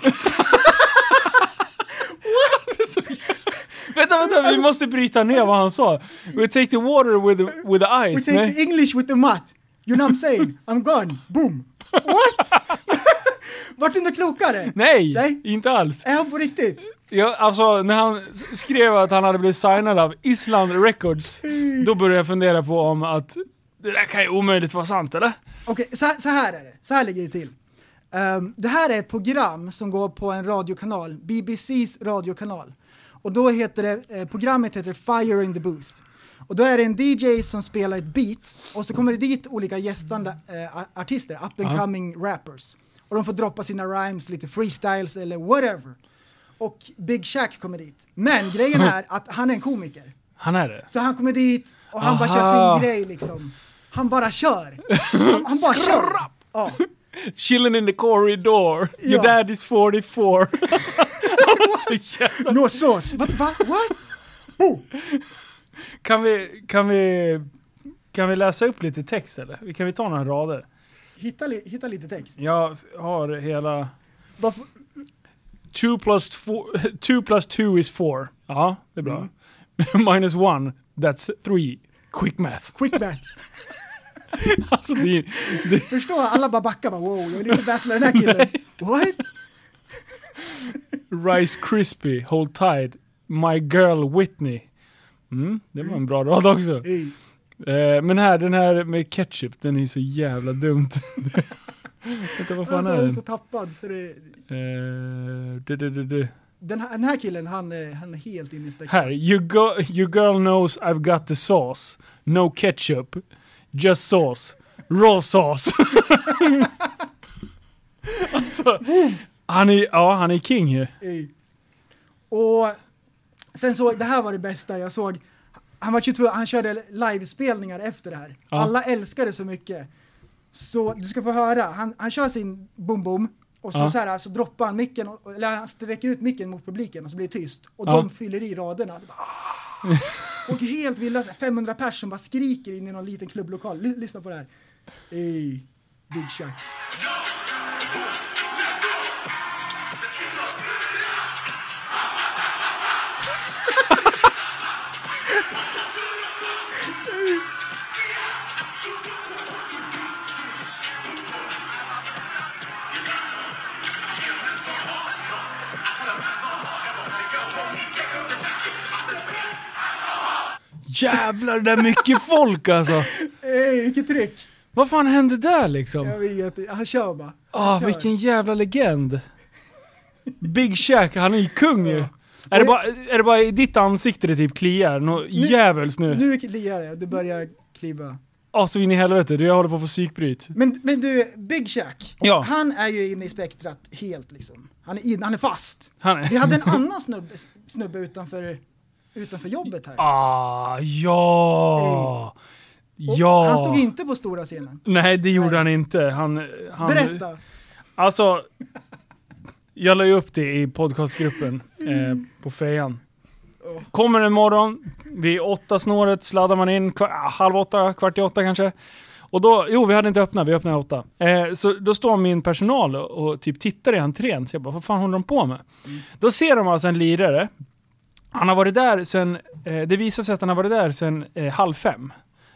Vänta, vänta, vi måste bryta ner vad han sa. We take the water with the, with the We ice. take Nej. the English with the mat. You know what I'm saying? I'm gone. Boom. What? Vart du inte klokare? Nej, Nej. inte alls. Är han på riktigt? Ja, alltså, när han skrev att han hade blivit signad av Island Records, då började jag fundera på om att det där kan ju omöjligt vara sant, eller? Okej, så, här- så här är det. Så här ligger det till. Ehm, det här är ett program som går på en radiokanal, BBCs radiokanal. Och då heter det, eh, programmet heter Fire in the Booth. Och då är det en DJ som spelar ett beat och så kommer det dit olika gästande eh, artister, up and coming rappers. Och de får droppa sina rhymes, lite freestyles eller whatever. Och Big Shaq kommer dit. Men grejen är att han är en komiker. Han är det. Så han kommer dit och han bara kör Aha. sin grej liksom. Han bara kör. Han, han bara kör. Ja. Chilling in the corridor, your Ja. dad is 44. Han är så jävla... No sauce. Va? va? What? Oh. Kan vi, kan vi, kan vi läsa upp lite text eller? Kan vi ta några rader? Hitta, li, hitta lite text. Jag har hela... Varför? 2 plus 2 plus 2 is 4. Ja, det är bra. Minus 1, that's 3. Quick math. Quick back. Alltså det, det, Förstå, alla bara backar bara wow, jag vill inte battla den här killen. What? Rice Krispie, Hold Tight, My Girl Whitney. Mm, det var en bra rad också. Ey. Eh, men här, den här med ketchup, den är så jävla dumt. Vänta, vad fan är Jag är den? så tappad så det... Eh, du, du, du. Den här, den här killen, han är, han är helt inne i spektrat. Här, you, go, your girl knows I've got the sauce. No ketchup. Just sauce. Raw sauce. alltså, han är, ja, han är king ju. Och sen såg, det här var det bästa jag såg. Han var 22, han körde livespelningar efter det här. Ja. Alla älskade det så mycket. Så du ska få höra, han, han kör sin boom boom och så, Ja. så, här, så droppar han micken, och- eller han sträcker ut micken mot publiken och så blir det tyst. Och Ja. de fyller i raderna. Och helt vilda, 500 pers som bara skriker in i någon liten klubblokal. L lyssna på det här. Ey, Big Chuck. Jävlar, det är mycket folk alltså. Ey, vilket tryck! Vad fan hände där liksom? Jag vet han kör bara. Han Ah, kör. vilken jävla legend. Big Shack, han är ju kung ju. Är det, bara, är det bara i ditt ansikte det typ kliar? Nå djävuls nu? Nu kliar det, det börjar kliva. Ja, så in i helvete. Jag håller på att få psykbryt. Men, men du, Big Shack, Ja. han är ju inne i spektrat helt liksom. Han är, in, han är fast. Han är... Vi hade en annan snubbe, snubbe utanför, utanför jobbet här. Ah, ja! Och Ja! Han stod inte på stora scenen. Nej, det gjorde Nej. han inte. Han, han, Berätta! Alltså, jag la ju upp det i podcastgruppen eh, på fejan. Kommer en morgon, vid åtta snåret sladdar man in, kva- ah, halv åtta, kvart i åtta kanske. Och då, jo vi hade inte öppnat, vi öppnade åtta. Eh, så då står min personal och, och typ tittar i entrén, så jag bara, vad fan håller de på med? Då ser de alltså en lirare, han har varit där sen, eh, det visar sig att han har varit där sen eh, halv fem.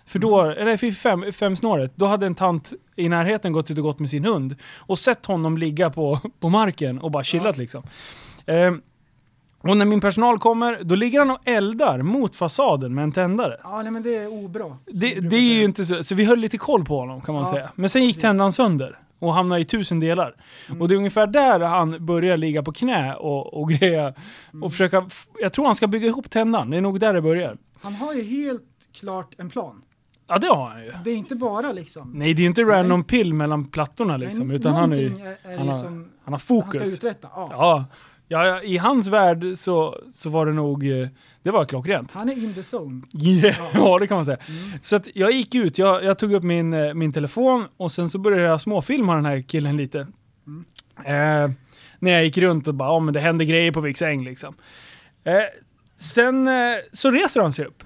För då, eller för fem, fem snåret, då hade en tant i närheten gått ut och gått med sin hund och sett honom ligga på, på marken och bara chillat liksom. Eh, och när min personal kommer, då ligger han och eldar mot fasaden med en tändare. Ja, nej men det är obra. Det, det är ju inte så, så vi höll lite koll på honom kan man Ja, säga. Men sen gick precis. tändaren sönder och hamnade i tusen delar. Mm. Och det är ungefär där han börjar ligga på knä och, och greja. Mm. Och försöka, jag tror han ska bygga ihop tändaren, det är nog där det börjar. Han har ju helt klart en plan. Ja det har han ju. Det är inte bara liksom... Nej det är ju inte random pill mellan plattorna liksom. Men Utan han, är, är, han har- som han har han ska fokus. uträtta. Ja. Ja. Ja, ja, i hans värld så, så var det nog, eh, det var klockrent. Han är in the zone. Ja, det kan man säga. Så att jag gick ut, jag, jag tog upp min, eh, min telefon och sen så började jag småfilma den här killen lite. Eh, när jag gick runt och bara, ja men det hände grejer på Viksäng liksom. Eh, sen eh, så reser han sig upp.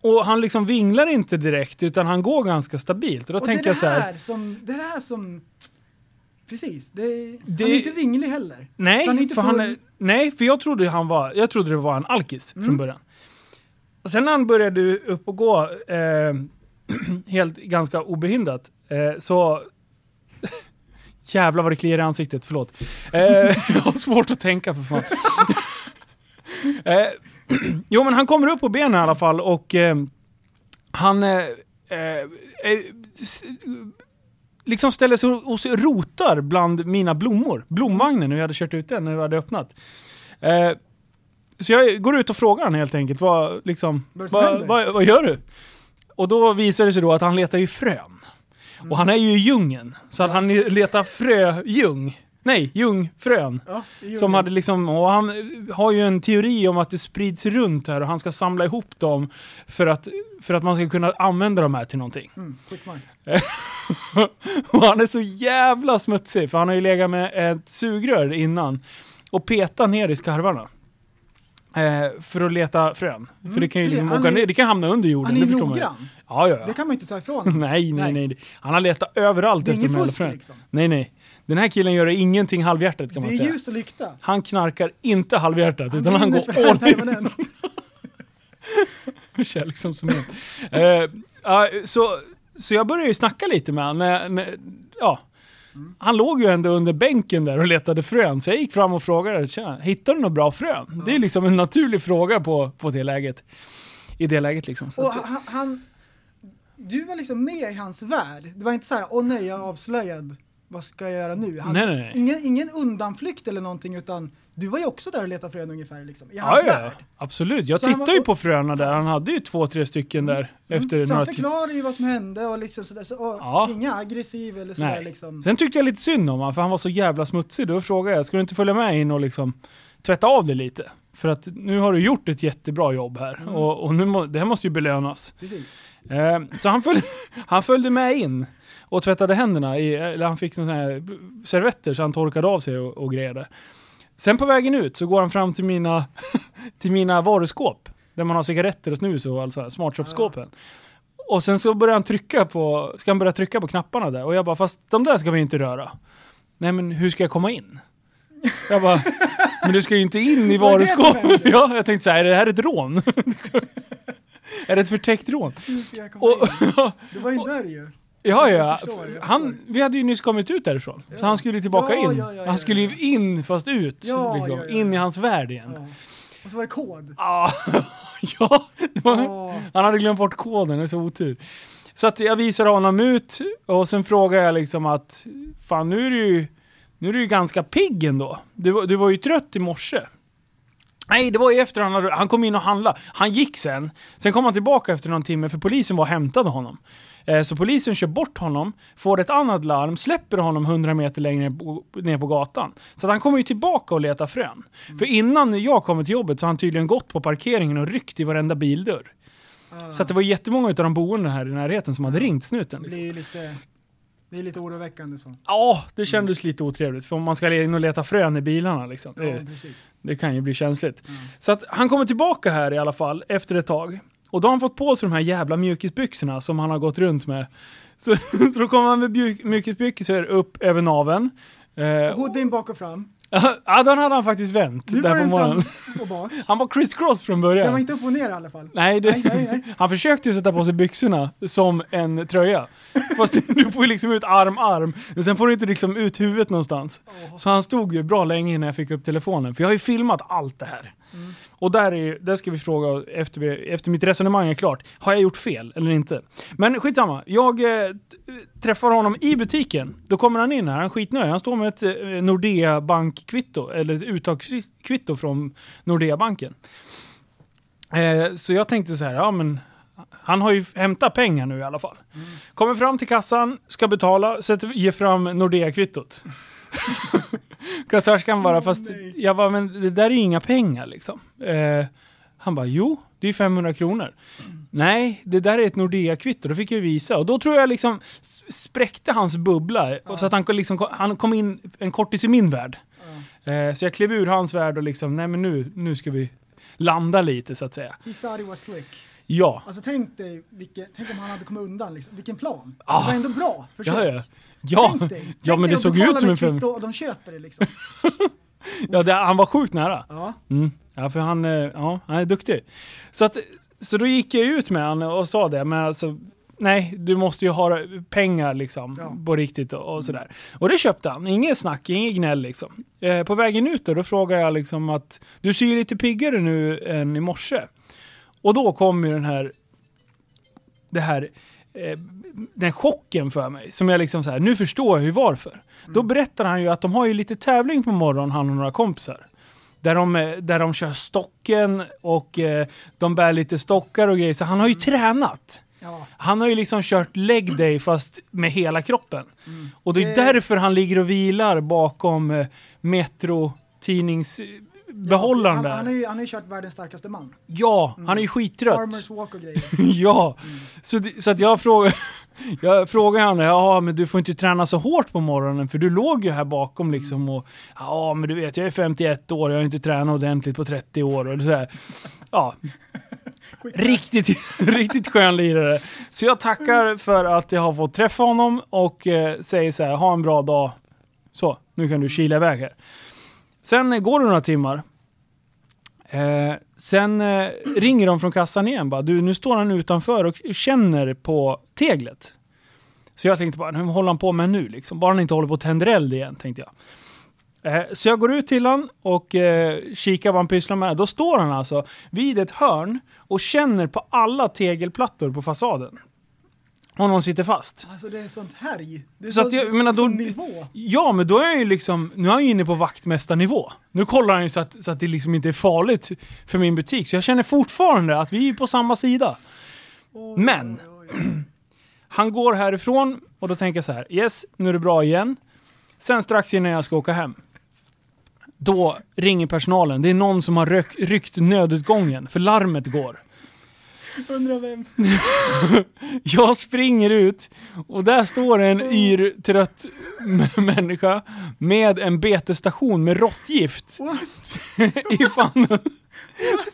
Och han liksom vinglar inte direkt utan han går ganska stabilt. Och då Och tänker det jag så här, som... Det är det här som... Precis. Det, Det- Han är inte vinglig heller. Så han är Nej, inte för han är, nej, för jag trodde, han var, jag trodde det var en alkis Mm. från början. Och sen när han började upp och gå eh, helt ganska obehindrat eh, så... Jävlar vad det kliar i ansiktet, förlåt. Eh, jag har svårt att tänka för fan. eh, jo men han kommer upp på benen i alla fall och eh, han eh, eh, liksom ställer sig och rotar bland mina blommor. Blomvagnen, när vi hade kört ut den, när vi hade öppnat. Eh, så jag går ut och frågar han helt enkelt, vad, liksom, Vad vad, vad, vad gör du? Och då visar det sig då att han letar ju frön. Och han är ju i djungeln, så att han letar fröljung. Nej, ljungfrön. Ja, gjorde Som hade liksom, och han har ju en teori om att det sprids runt här och han ska samla ihop dem för att, för att man ska kunna använda de här till någonting. Mm, och han är så jävla smutsig för han har ju legat med ett sugrör innan och petat ner i skarvarna. Eh, för att leta frön. För det kan ju liksom han åka är- ner, det kan hamna under jorden. Han är det ju. noggrann. Ja, ja, ja. Det kan man inte ta ifrån. Nej, nej, Nej. nej. Han har letat överallt efter de fusk frön. liksom. Nej, nej. Den här killen gör ingenting halvhjärtat kan Det man är säga. ljus och lykta. Han knarkar inte halvhjärtat utan han går all in. Kärlek som cement. eh, ja, så, så jag började ju snacka lite med honom. Ja. Han låg ju ändå under bänken där och letade frön. Så jag gick fram och frågade, Tjena, hittar du några bra frön? Det är liksom en naturlig fråga på, på det läget. I det läget liksom. Så Och att, han, han, du var liksom med i hans värld. Det var inte så här, åh nej jag är avslöjad, vad ska jag göra nu? Han, Nej, nej, nej. Ingen, ingen undanflykt eller någonting utan du var ju också där och letade frön ungefär liksom, i hans ja, ja, absolut. Jag Så tittade var- ju på fröna där. Han hade ju två, tre stycken där efter Så han förklarar ju vad som hände och liksom sådär, så, och Ja. inga aggressiv eller sådär liksom. Sen tyckte jag lite synd om honom, för han var så jävla smutsig. Då frågade jag, ska du inte följa med in och liksom tvätta av dig lite? För att nu har du gjort ett jättebra jobb här Mm. och, och nu må, det här måste ju belönas. Eh, så han följde, han följde med in och tvättade händerna, i, eller han fick såna här servetter så han torkade av sig och, och grejade. Sen på vägen ut så går han fram till mina, till mina varuskåp, där man har cigaretter och snus och alltså smartshop-skåpen. Och sen så börjar han trycka på, ska han börja trycka på knapparna där och jag bara, fast de där ska vi inte röra. Nej men hur ska jag komma in? Jag bara, men du ska ju inte in i varuskåpet. Ja, jag tänkte så här, är det här ett rån? är det ett förtäckt rån? Och? Det var ju där ju. Ja, ja. Han, vi hade ju nyss kommit ut därifrån. Så Ja. han skulle tillbaka Ja, in. ja, han skulle ju in fast ut. Liksom. In i hans värld igen. Ja. Och så var det kod. Ja, Ja, var, han hade glömt bort koden, det är så otur. Så att jag visar honom ut och sen frågar jag liksom att fan nu är du ju, nu är du ju ganska pigg ändå. Du, var- du var ju trött i morse. Nej, det var ju efter han hade, han kom in och handlade. Han gick sen. Sen kom han tillbaka efter någon timme för polisen var och hämtade honom. Eh, Så polisen kör bort honom, får ett annat larm, släpper honom 100 meter längre ner på gatan. Så han kommer ju tillbaka och letar frön. För innan jag kommer till jobbet så har han tydligen gått på parkeringen och ryckt i varenda bildörr. Så att det var jättemånga av de boende här i närheten som hade ringt snuten. Det Liksom. är lite, det är lite oroväckande så. Ja, det kändes lite otrevligt. För om man ska in och leta frön i bilarna liksom. Ja, Det, precis. det kan ju bli känsligt. Så att han kommer tillbaka här i alla fall efter ett tag. Och då har han fått på sig de här jävla mjukisbyxorna som han har gått runt med. Så, så då kommer han med mjuk- mjukisbyxor upp över naveln. Eh, Hoodien bak och fram. ja, den hade han faktiskt vänt var där på morgonen. Han var criss cross från början. Den var inte upp och ner i alla fall. Nej, det, Nej, nej, nej. han försökte ju sätta på sig byxorna som en tröja. Fast du får ju liksom ut arm, arm. Men sen får du inte liksom ut huvudet någonstans. Så han stod ju bra länge innan jag fick upp telefonen. För jag har ju filmat allt det här. Och där, är, där ska vi fråga, efter, vi, efter mitt resonemang är klart, har jag gjort fel eller inte? Men skitsamma, jag eh, träffar honom i butiken. Då kommer han in här, han är skitnöjd. Han står med ett eh, Nordea bankkvitto, eller ett uttagskvitto från Nordea banken. Eh, så jag tänkte så här, ja men han har ju hämtat pengar nu i alla fall. Kommer fram till kassan, ska betala, sätter, ger fram Nordea-kvittot. Kassörskan bara, fast jag bara, men det där är ju inga pengar liksom. Eh, han bara, jo, det är 500 kronor. Nej, det där är ett Nordea-kvitto, då fick jag visa. Och då tror jag liksom spräckte hans bubbla, så att han, kom liksom, han kom in en kortis i min värld. Eh, så jag klev ur hans värld och liksom, nej men nu, nu ska vi landa lite så att säga. He thought it was slick. Ja, Alltså tänk dig, vilket, tänk om han hade kommit undan liksom. Vilken plan. Ah. Det var ändå bra försök. ja, ja. Ja, Tänk dig. ja Tänk men dig det såg ut som en kvitto och de köper det liksom. Ja, det, han var sjukt nära. Ja. Mm. Ja, för han, eh, ja, han är duktig. Så, att, så då gick jag ut med honom och sa det, men alltså Nej, du måste ju ha pengar liksom, Ja. på riktigt och, och sådär. Och det köpte han, inget snack, inget gnäll liksom. Eh, på vägen ut då, då frågade jag liksom att du ser ju lite piggare nu än i morse. Och då kom ju den här, det här, eh, den chocken för mig. Som jag liksom så här, nu förstår jag ju varför. Då berättar han ju att de har ju lite tävling på morgonen, han och några kompisar. Där de, eh, där de kör stocken och eh, de bär lite stockar och grejer. Så han har ju tränat. Ja. Han har ju liksom kört leg day fast med hela kroppen. Och det är Det- därför han ligger och vilar bakom eh, Metro tidningsbehållaren han, han, har där. ju, han har ju kört världens starkaste man. Ja, han är ju skittrött. Farmers walk och grejer. ja, så, det- så att jag frågar jag frågar honom, ja men du får inte träna så hårt på morgonen för du låg ju här bakom liksom och ja men du vet jag är 51 år, jag har inte tränat ordentligt på 30 år och så här. Ja, riktigt, riktigt skön lirare. Så jag tackar för att jag har fått träffa honom och eh, säger så här, ha en bra dag. Så, nu kan du kila iväg här. Sen eh, går det några timmar. Eh, sen eh, ringer de från kassan igen bara, du nu står han utanför och känner på teglet. Så jag tänkte bara, hur håller han på med nu liksom? Bara han inte håller på att tänder eld igen, tänkte jag. Eh, så jag går ut till han och eh, kikar vad han pysslar med. Då står han alltså vid ett hörn och känner på alla tegelplattor på fasaden. Om någon sitter fast. Alltså det är sånt härj. Det är Så att jag menar då... nivå. Ja, men då är jag ju liksom... Nu är han ju inne på vaktmästarnivå. Nu kollar han ju så att, så att det liksom inte är farligt för min butik. Så jag känner fortfarande att vi är på samma sida. Oj, Men- oj, oj. Han går härifrån och då tänker jag så här. Yes, nu är det bra igen. Sen strax innan jag ska åka hem. Då ringer personalen. Det är någon som har ryck, ryckt nödutgången, för larmet går. Undrar vem. Jag springer ut och där står en yr, trött människa med en betestation med råttgift i famnen.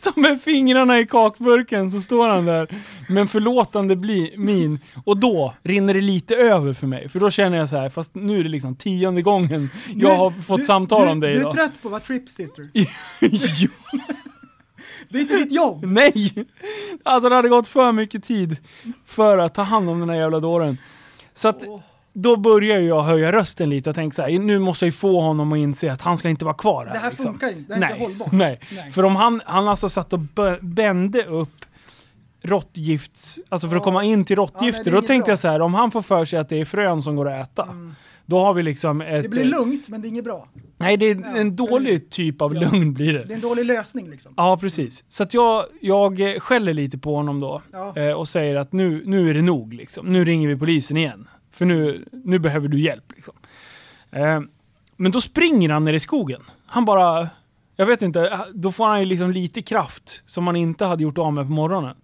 Som med fingrarna i kakburken så står han där med en förlåtande bli, min. Och då rinner det lite över för mig. För då känner jag så här, fast nu är det liksom tionde gången jag Du- har fått du- samtal du, om dig Du är idag. trött på att vara tripsitter. Jo, Det är inte ditt jobb. Nej! Alltså det hade gått för mycket tid för att ta hand om den här jävla dåren. Så att då börjar jag höja rösten lite och tänka så här, nu måste jag ju få honom att inse att han ska inte vara kvar här. Det här liksom. funkar inte, det är Nej, inte hållbart. nej. Nej. För om han, han alltså satt och bände upp råttgifts, alltså för att Ja. komma in till Ja, råttgifter, är då tänkte bra. jag så här, om han får för sig att det är frön som går att äta, då har vi liksom ett... Det blir lugnt, men det är inget bra. Nej, det är Ja, en dålig typ av Ja. lugn blir det. Det är en dålig lösning liksom. Ja, precis. Så att jag, jag eh, skäller lite på honom då Ja. eh, och säger att nu, nu är det nog. Liksom. Nu ringer vi polisen igen. För nu, nu behöver du hjälp. Liksom. Eh, men då springer han ner i skogen. Han bara... Jag vet inte, då får han ju liksom lite kraft som han inte hade gjort av med på morgonen.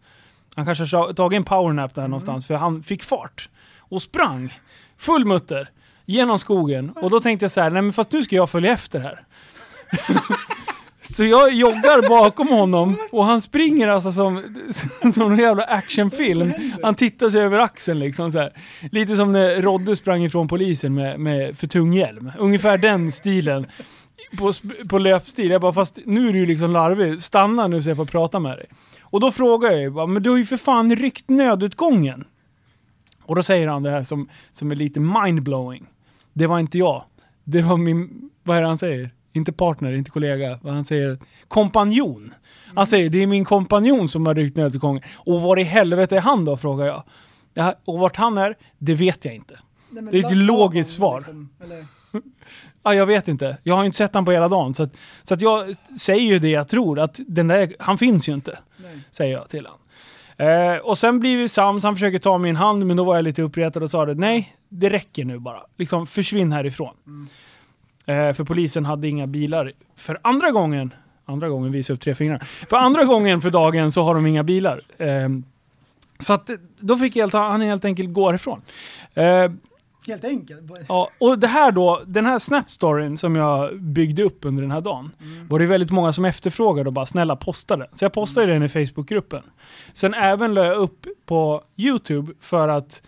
Han kanske har tagit en powernap där någonstans för han fick fart. Och sprang, full mutter, genom skogen. Och då tänkte jag så här, nej men fast nu ska jag följa efter här. Så jag joggar bakom honom och han springer alltså som, som en jävla actionfilm. Han tittar sig över axeln liksom så här. Lite som när Rodde sprang ifrån polisen med, med för tung hjälm. Ungefär den stilen. På, på löpstil. Jag bara, fast nu är du ju liksom larvig. Stanna nu så jag får prata med dig. Och då frågar jag ju bara, men du har ju för fan ryckt nödutgången. Och då säger han det här som, som är lite mindblowing. Det var inte jag. Det var min, vad är det han säger? Inte partner, inte kollega. Vad han säger? Kompanjon. Han säger, det är min kompanjon som har ryckt nödutgången. Och var i helvete är han då, frågar jag. Här, och vart han är, det vet jag inte. Nej, Det är ett logiskt svar. Liksom, Ja, jag vet inte. Jag har ju inte sett han på hela dagen. Så, att, så att jag säger ju det jag tror, att den där, han finns ju inte. nej. Säger jag till honom. Eh, och sen blir vi sams, han försöker ta min hand, men då var jag lite uppretad och sa det, nej, det räcker nu bara. Liksom, försvinn härifrån. Eh, för polisen hade inga bilar. För andra gången, andra gången visar upp tre fingrar. För andra gången för dagen så har de inga bilar. Eh, så att då fick helt, han helt enkelt gå härifrån. Eh, Helt enkelt. Ja, och det här då, den här Snap-storyn som jag byggde upp under den här dagen, var det väldigt många som efterfrågade och bara snälla posta den. Så jag postade den i Facebookgruppen. Sen även la jag upp på YouTube för att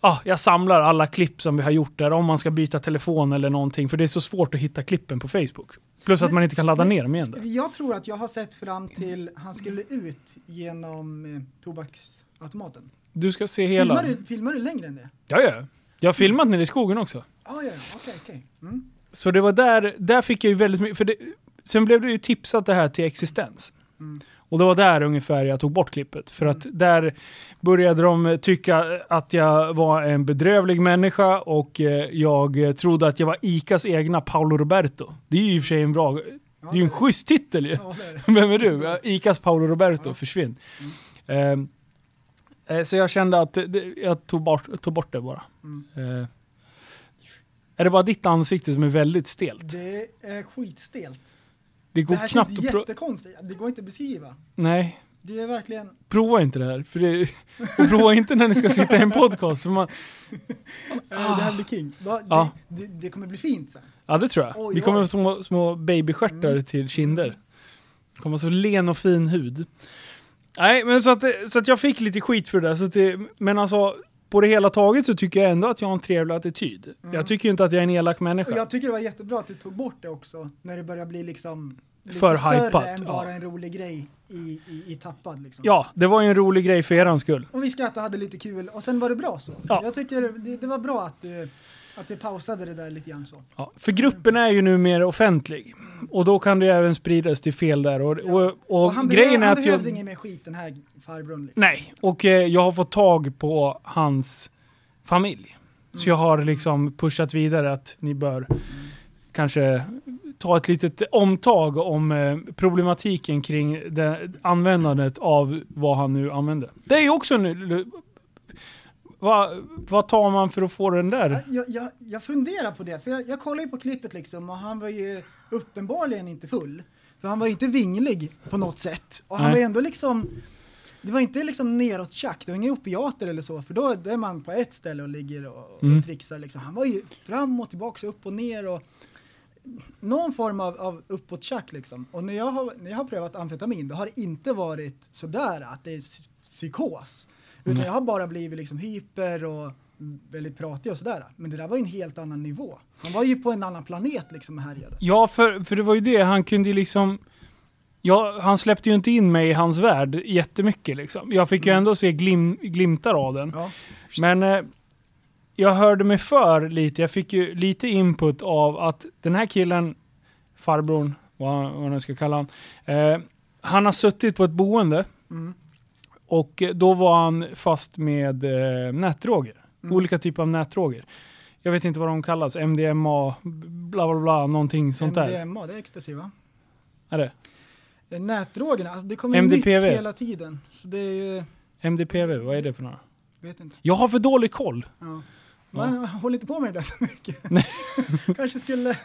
ja, jag samlar alla klipp som vi har gjort där, om man ska byta telefon eller någonting, för det är så svårt att hitta klippen på Facebook. Plus att man inte kan ladda ner dem igen där. Jag tror att jag har sett fram till han skulle ut genom eh, tobaksautomaten. Du ska se hela. Filmar du, filmar du längre än det? Ja, ja. Jag har filmat nere i skogen också. Ah, ja, ja, okej, okej. Mm. Så det var där, där fick jag ju väldigt mycket, för det, sen blev det ju tipsat det här till existens. Mm. Och det var där ungefär jag tog bort klippet. För att där började de tycka att jag var en bedrövlig människa och eh, jag trodde att jag var ICAs egna Paolo Roberto. Det är ju i och för sig en bra, det är ju en schysst titel ju. Ja, det är det. Vem är du? Ja, ICAs Paolo Roberto, försvinn. Mm. Eh, så jag kände att det, jag tog bort, tog bort det bara. Mm. Eh, är det bara ditt ansikte som är väldigt stelt? Det är skitstelt. Det går Det här knappt känns jättekonstigt. Det går inte att beskriva. Nej, Det är verkligen... prova inte det här. För det, prova inte när ni ska sitta i en podcast. För man, eh, Det här blir king. Va? Ja. Det, det, det kommer bli fint sen. ja, det tror jag. Oj, det kommer oj. små, små babystjärtar Mm. till kinder. Det kommer så len och fin hud. Nej, men så att, så att jag fick lite skit för det där. Så att det, men alltså, på det hela taget så tycker jag ändå att jag har en trevlig attityd. Jag tycker ju inte att jag är en elak människa. Och jag tycker det var jättebra att du tog bort det också, när det börjar bli liksom lite För större hypat, än ja. bara en rolig grej i, i, i tappad liksom. Ja, det var ju en rolig grej för eran skull. Och vi skrattade och hade lite kul och sen var det bra så. Ja. Jag tycker det, det var bra att du, att du pausade det där lite grann så. Ja, för gruppen är ju numera offentlig. Och då kan det ju även spridas till fel där. Och, och, och, Och han, grejen behö- är han att behövde jag... ingen mer skit den här farbrorn liksom. Nej, och eh, jag har fått tag på hans familj. Så jag har liksom pushat vidare att ni bör kanske ta ett litet omtag om eh, problematiken kring det, användandet av vad han nu använder. Det är ju också en... Vad, vad tar man för att få den där? Jag, jag, jag funderar på det, för jag, jag kollade ju på klippet liksom och han var ju uppenbarligen inte full. För han var ju inte vinglig på något sätt. Och han Nej. var ändå liksom, det var inte liksom neråt tjack, det var inga opiater eller så, för då, då är man på ett ställe och ligger och, och Mm. trixar liksom. Han var ju fram och tillbaka, upp och ner och någon form av, av uppåt tjack liksom. Och när jag, har, när jag har prövat amfetamin, då har det inte varit sådär att det är psy- psykos. Utan Nej. jag har bara blivit liksom hyper och väldigt pratig och sådär. Men det där var ju en helt annan nivå. Han var ju på en annan planet liksom och härjade. Ja, för, för det var ju det. Han kunde ju liksom... Ja, han släppte ju inte in mig i hans värld jättemycket liksom. Jag fick ju ändå se glim, glimtar av den. Ja. Men eh, jag hörde mig för lite, jag fick ju lite input av att den här killen, farbrorn, vad, vad man nu ska kalla han, eh, han har suttit på ett boende Mm. Och då var han fast med eh, nätdroger. Mm. Olika typer av nätdroger. Jag vet inte vad de kallas, MDMA, bla bla bla, någonting sånt där. MDMA, det är ecstasy va? Är det? Eh, Nätdrogerna, alltså det kommer MDPV. nytt hela tiden. Så det är ju, MDPV, vad är det för några? vet inte. Jag har för dålig koll. Ja. Man håller inte på med det där så mycket. Nej. Kanske skulle,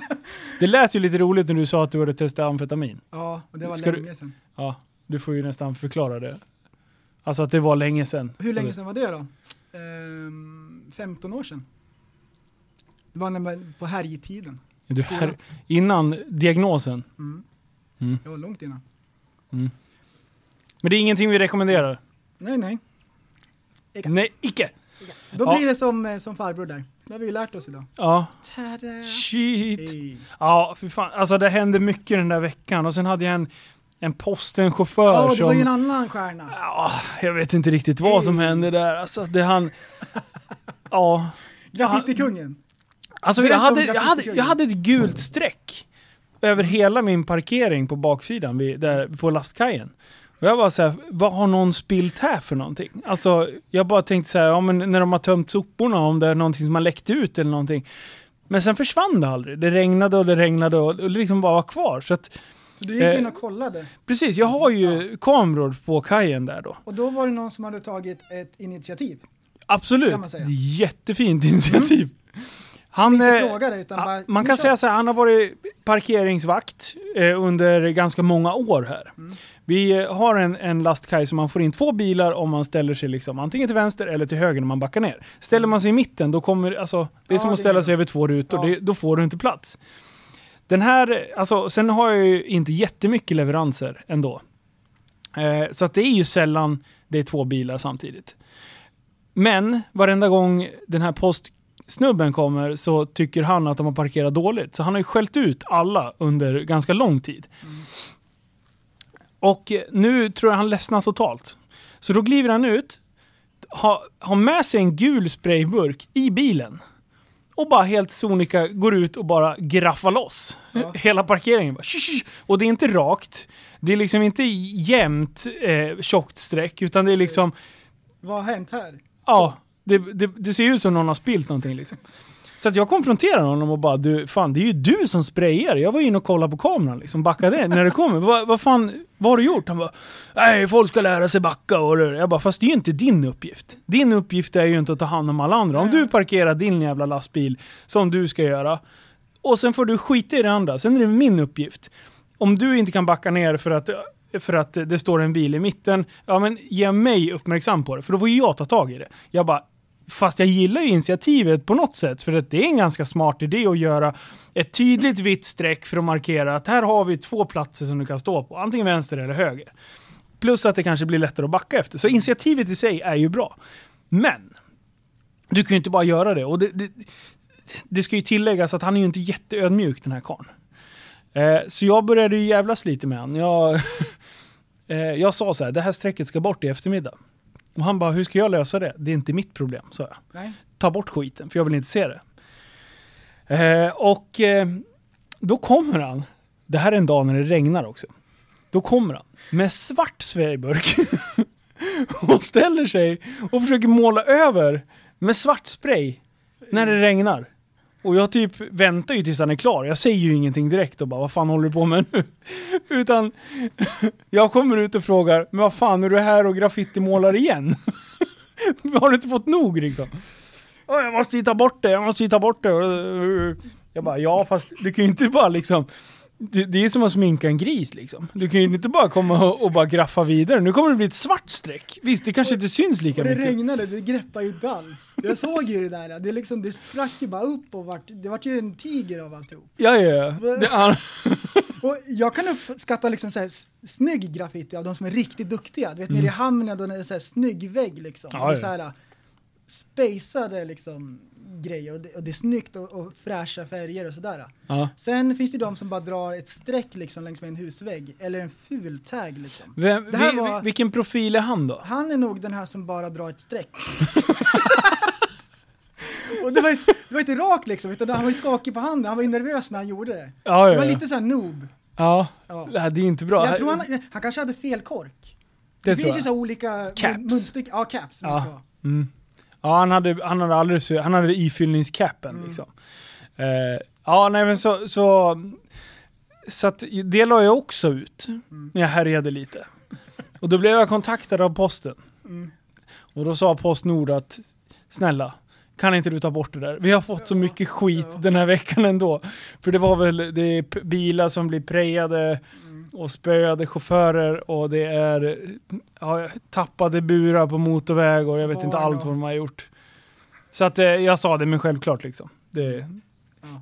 Det lät ju lite roligt när du sa att du hade testat amfetamin. ja, och det var Ska du- länge sedan. Ja, du får ju nästan förklara det. Alltså att det var länge sedan. Hur länge sedan var det då? Ehm, 15 år sedan. Det var när man, på härjtiden. Du, här, innan diagnosen. Mm. Mm. Det var långt innan. Men det är ingenting vi rekommenderar. Nej, nej. Icke. Nej, icke! Då Ja. blir det som, eh, som farbror där. Det har vi ju lärt oss idag. Ja, Tada! shit. Hey. Ja, för fan. Alltså det hände mycket den där veckan och sen hade jag en, en postenchaufför Ja, det var ju en som... annan stjärna. Ja, jag vet inte riktigt vad som hände där. Alltså det han... Ja. Graffitikungen. Alltså jag hade, jag, hade, jag hade ett gult streck över hela min parkering på baksidan vid, där, på lastkajen. Och jag bara såhär, vad har någon spilt här för någonting? Alltså, jag bara tänkte såhär, ja men när de har tömt soporna, om det är någonting som har läckt ut eller någonting. Men sen försvann det aldrig. Det regnade och det regnade och och det liksom bara var kvar. Så att, Så du gick Eh. in och kollade. precis, jag har ju kameror på kajen där då. Och då var det någon som hade tagit ett initiativ. Absolut. Jättefint initiativ. Han, Inte eh, frågade utan Ja, bara... man "Nu kan kör säga vi." så här, han har varit parkeringsvakt eh, under ganska många år här. Mm. Vi eh, har en, en lastkaj som man får in två bilar om man ställer sig liksom antingen till vänster eller till höger när man backar ner. Ställer man sig i mitten då kommer, alltså, det är Ja, som att ställa sig över två rutor, Ja. det, då får du inte plats. Den här, alltså, sen har jag ju inte jättemycket leveranser ändå. Eh, så att det är ju sällan det är två bilar samtidigt. Men varenda gång den här postsnubben kommer så tycker han att de har parkerat dåligt. Så han har ju skällt ut alla under ganska lång tid. Och nu tror jag han ledsnar totalt. Så då kliver han ut, har, har med sig en gul sprayburk i bilen. Och bara helt sonika går ut och bara graffar loss. Ja. Hela parkeringen. Bara, och det är inte rakt. Det är liksom inte jämnt eh, tjockt streck, utan det är liksom Vad har hänt här? Ja, det, det, det ser ut som någon har spilt någonting liksom. Så jag konfronterar honom och bara du, fan det är ju du som sprayar. Jag var inne och kollade på kameran liksom, backade när det kommer. Vad vad fan, vad har du gjort? Han bara, nej folk ska lära sig backa och det. Jag bara, fast det är ju inte din uppgift. Din uppgift är ju inte att ta hand om alla andra. Om du parkerar din jävla lastbil som du ska göra, och sen får du skita i det andra. Sen är det min uppgift. Om du inte kan backa ner för att, för att det står en bil i mitten, ja men ge mig uppmärksam på det. För då får ju jag ta tag i det. Jag bara, fast jag gillar ju initiativet på något sätt. För att det är en ganska smart idé att göra ett tydligt vitt streck för att markera att här har vi två platser som du kan stå på. Antingen vänster eller höger. Plus att det kanske blir lättare att backa efter. Så initiativet i sig är ju bra. Men, du kan ju inte bara göra det. Och det, det, det ska ju tilläggas att han är ju inte jätteödmjuk den här karln. Eh, så jag började ju jävlas lite med honom. Jag, eh, jag sa så här, det här strecket ska bort i eftermiddag. Och han bara, hur ska jag lösa det? Det är inte mitt problem, sa jag. Nej. Ta bort skiten, för jag vill inte se det. Eh, och eh, då kommer han, det här är en dag när det regnar också. Då kommer han med svart sprayburk och ställer sig och försöker måla över med svart spray när det regnar. Och jag typ väntar ju tills han är klar. Jag säger ju ingenting direkt och bara vad fan håller du på med nu? Utan jag kommer ut och frågar, men vad fan är du här och graffitimålar igen? Har du inte fått nog liksom? Jag måste ju ta bort det, jag måste ju ta bort det. Eh, jag bara, ja fast du kan ju inte bara liksom det, det är som att sminka en gris liksom. Du kan ju inte bara komma och, och bara graffa vidare. Nu kommer det bli ett svart streck. Visst, det kanske inte syns lika Och det mycket. regnade, det greppade ju alls. Jag såg ju det där, det, liksom, det sprack ju bara upp och vart, det vart ju en tiger av alltihop. Ja, ja, ja. Det. Och jag kan uppskatta liksom så här, snygg graffiti av de som är riktigt duktiga. Du vet nere i hamnen, då det är så här snygg vägg liksom. Mm. Ja, det ja. så här, spacade liksom grejer och det, och det är snyggt och, och fräscha färger och sådär. Ja. Sen finns det de som bara drar ett streck liksom längs med en husvägg, eller en ful tag liksom. Vem, Det här vi, var- vi, vilken profil är han då? Han är nog den här som bara drar ett streck. Och det var, inte, det var inte rakt liksom, utan han var ju skakig på handen, han var ju nervös när han gjorde det. Ja, Det ja, var ja. lite såhär noob. Ja, Ja. Det är inte bra. Jag tror han, han kanske hade fel kork. Det Det, finns ju så olika Caps. munstycken, ja caps som Ja. det ska. Mm. Ja, han hade, han hade aldrig han hade ifyllningscapen Mm. liksom. Eh, ja, nej men så, så, så att det la jag också ut Mm. när jag härjade lite. Och då blev jag kontaktad av posten. Mm. Och då sa Postnord att snälla, kan inte du ta bort det där? Vi har fått så mycket skit den här veckan ändå. För det var väl det är bilar som blir prejade Mm. Och spöade chaufförer och det är ja, tappade burar på motorväg och jag vet inte Barn allt vad de har gjort. Så att eh, jag sa det men självklart liksom. Det,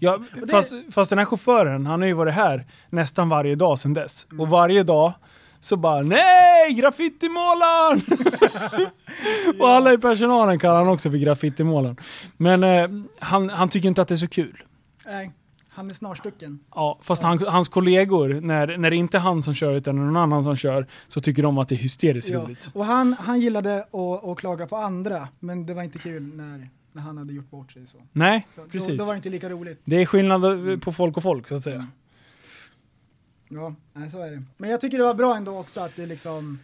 ja, det- fast, fast den här chauffören, han har ju varit här nästan varje dag sedan dess. Mm. Och varje dag så bara nej, graffitimålaren! och alla i personalen kallar han också för graffitimålaren. Men eh, han, han tycker inte att det är så kul. Nej, han är snarstucken. Ja, fast Han, hans kollegor, när, när det inte är han som kör utan någon annan som kör, så tycker de att det är hysteriskt Ja. roligt. Och han, han gillade att, att klaga på andra, men det var inte kul när, när han hade gjort bort sig. Så. Nej, Så Då, precis. då var det inte lika roligt. Det är skillnad eh, på folk och folk så att säga. Ja, nej, så är det. Men jag tycker det var bra ändå också att du liksom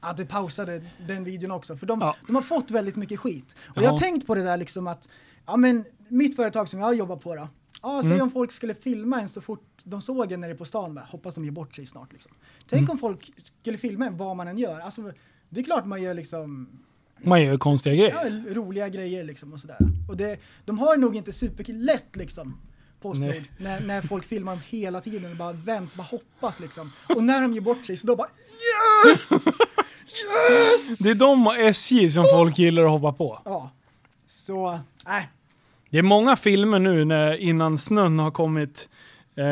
att du pausade den videon också, för de, Ja. de har fått väldigt mycket skit. Och Ja. jag har tänkt på det där liksom att, ja men mitt företag som jag jobbar på då, ja säg Mm. om folk skulle filma en så fort de såg en nere på stan, bara, hoppas de ger bort sig snart liksom. Tänk Mm. om folk skulle filma en vad man än gör, alltså det är klart man gör liksom Man gör konstiga ja, grejer. roliga grejer liksom och sådär. Och det, de har nog inte superlätt liksom, Postnord, när, när folk filmar dem hela tiden och bara vänt, bara hoppas liksom. Och när de ger bort sig så då bara yes! Det är de och SJ som folk gillar att hoppa på. Ja. Så, nej. Det är många filmer nu när, innan snön har kommit eh,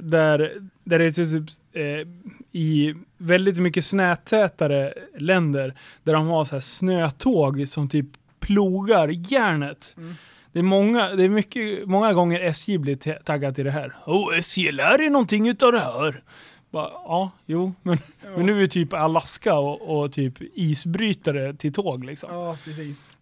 där, där det är typ eh, i väldigt mycket snötätare länder där de har så här snötåg som typ plogar järnet. Det är, många, det är mycket, många gånger SJ blir ta- taggad till det här. Oh, SJ lär er någonting utav det här. Bara, ja, jo, men, men nu är det typ Alaska och, och typ isbrytare till tåg liksom. Ja, precis.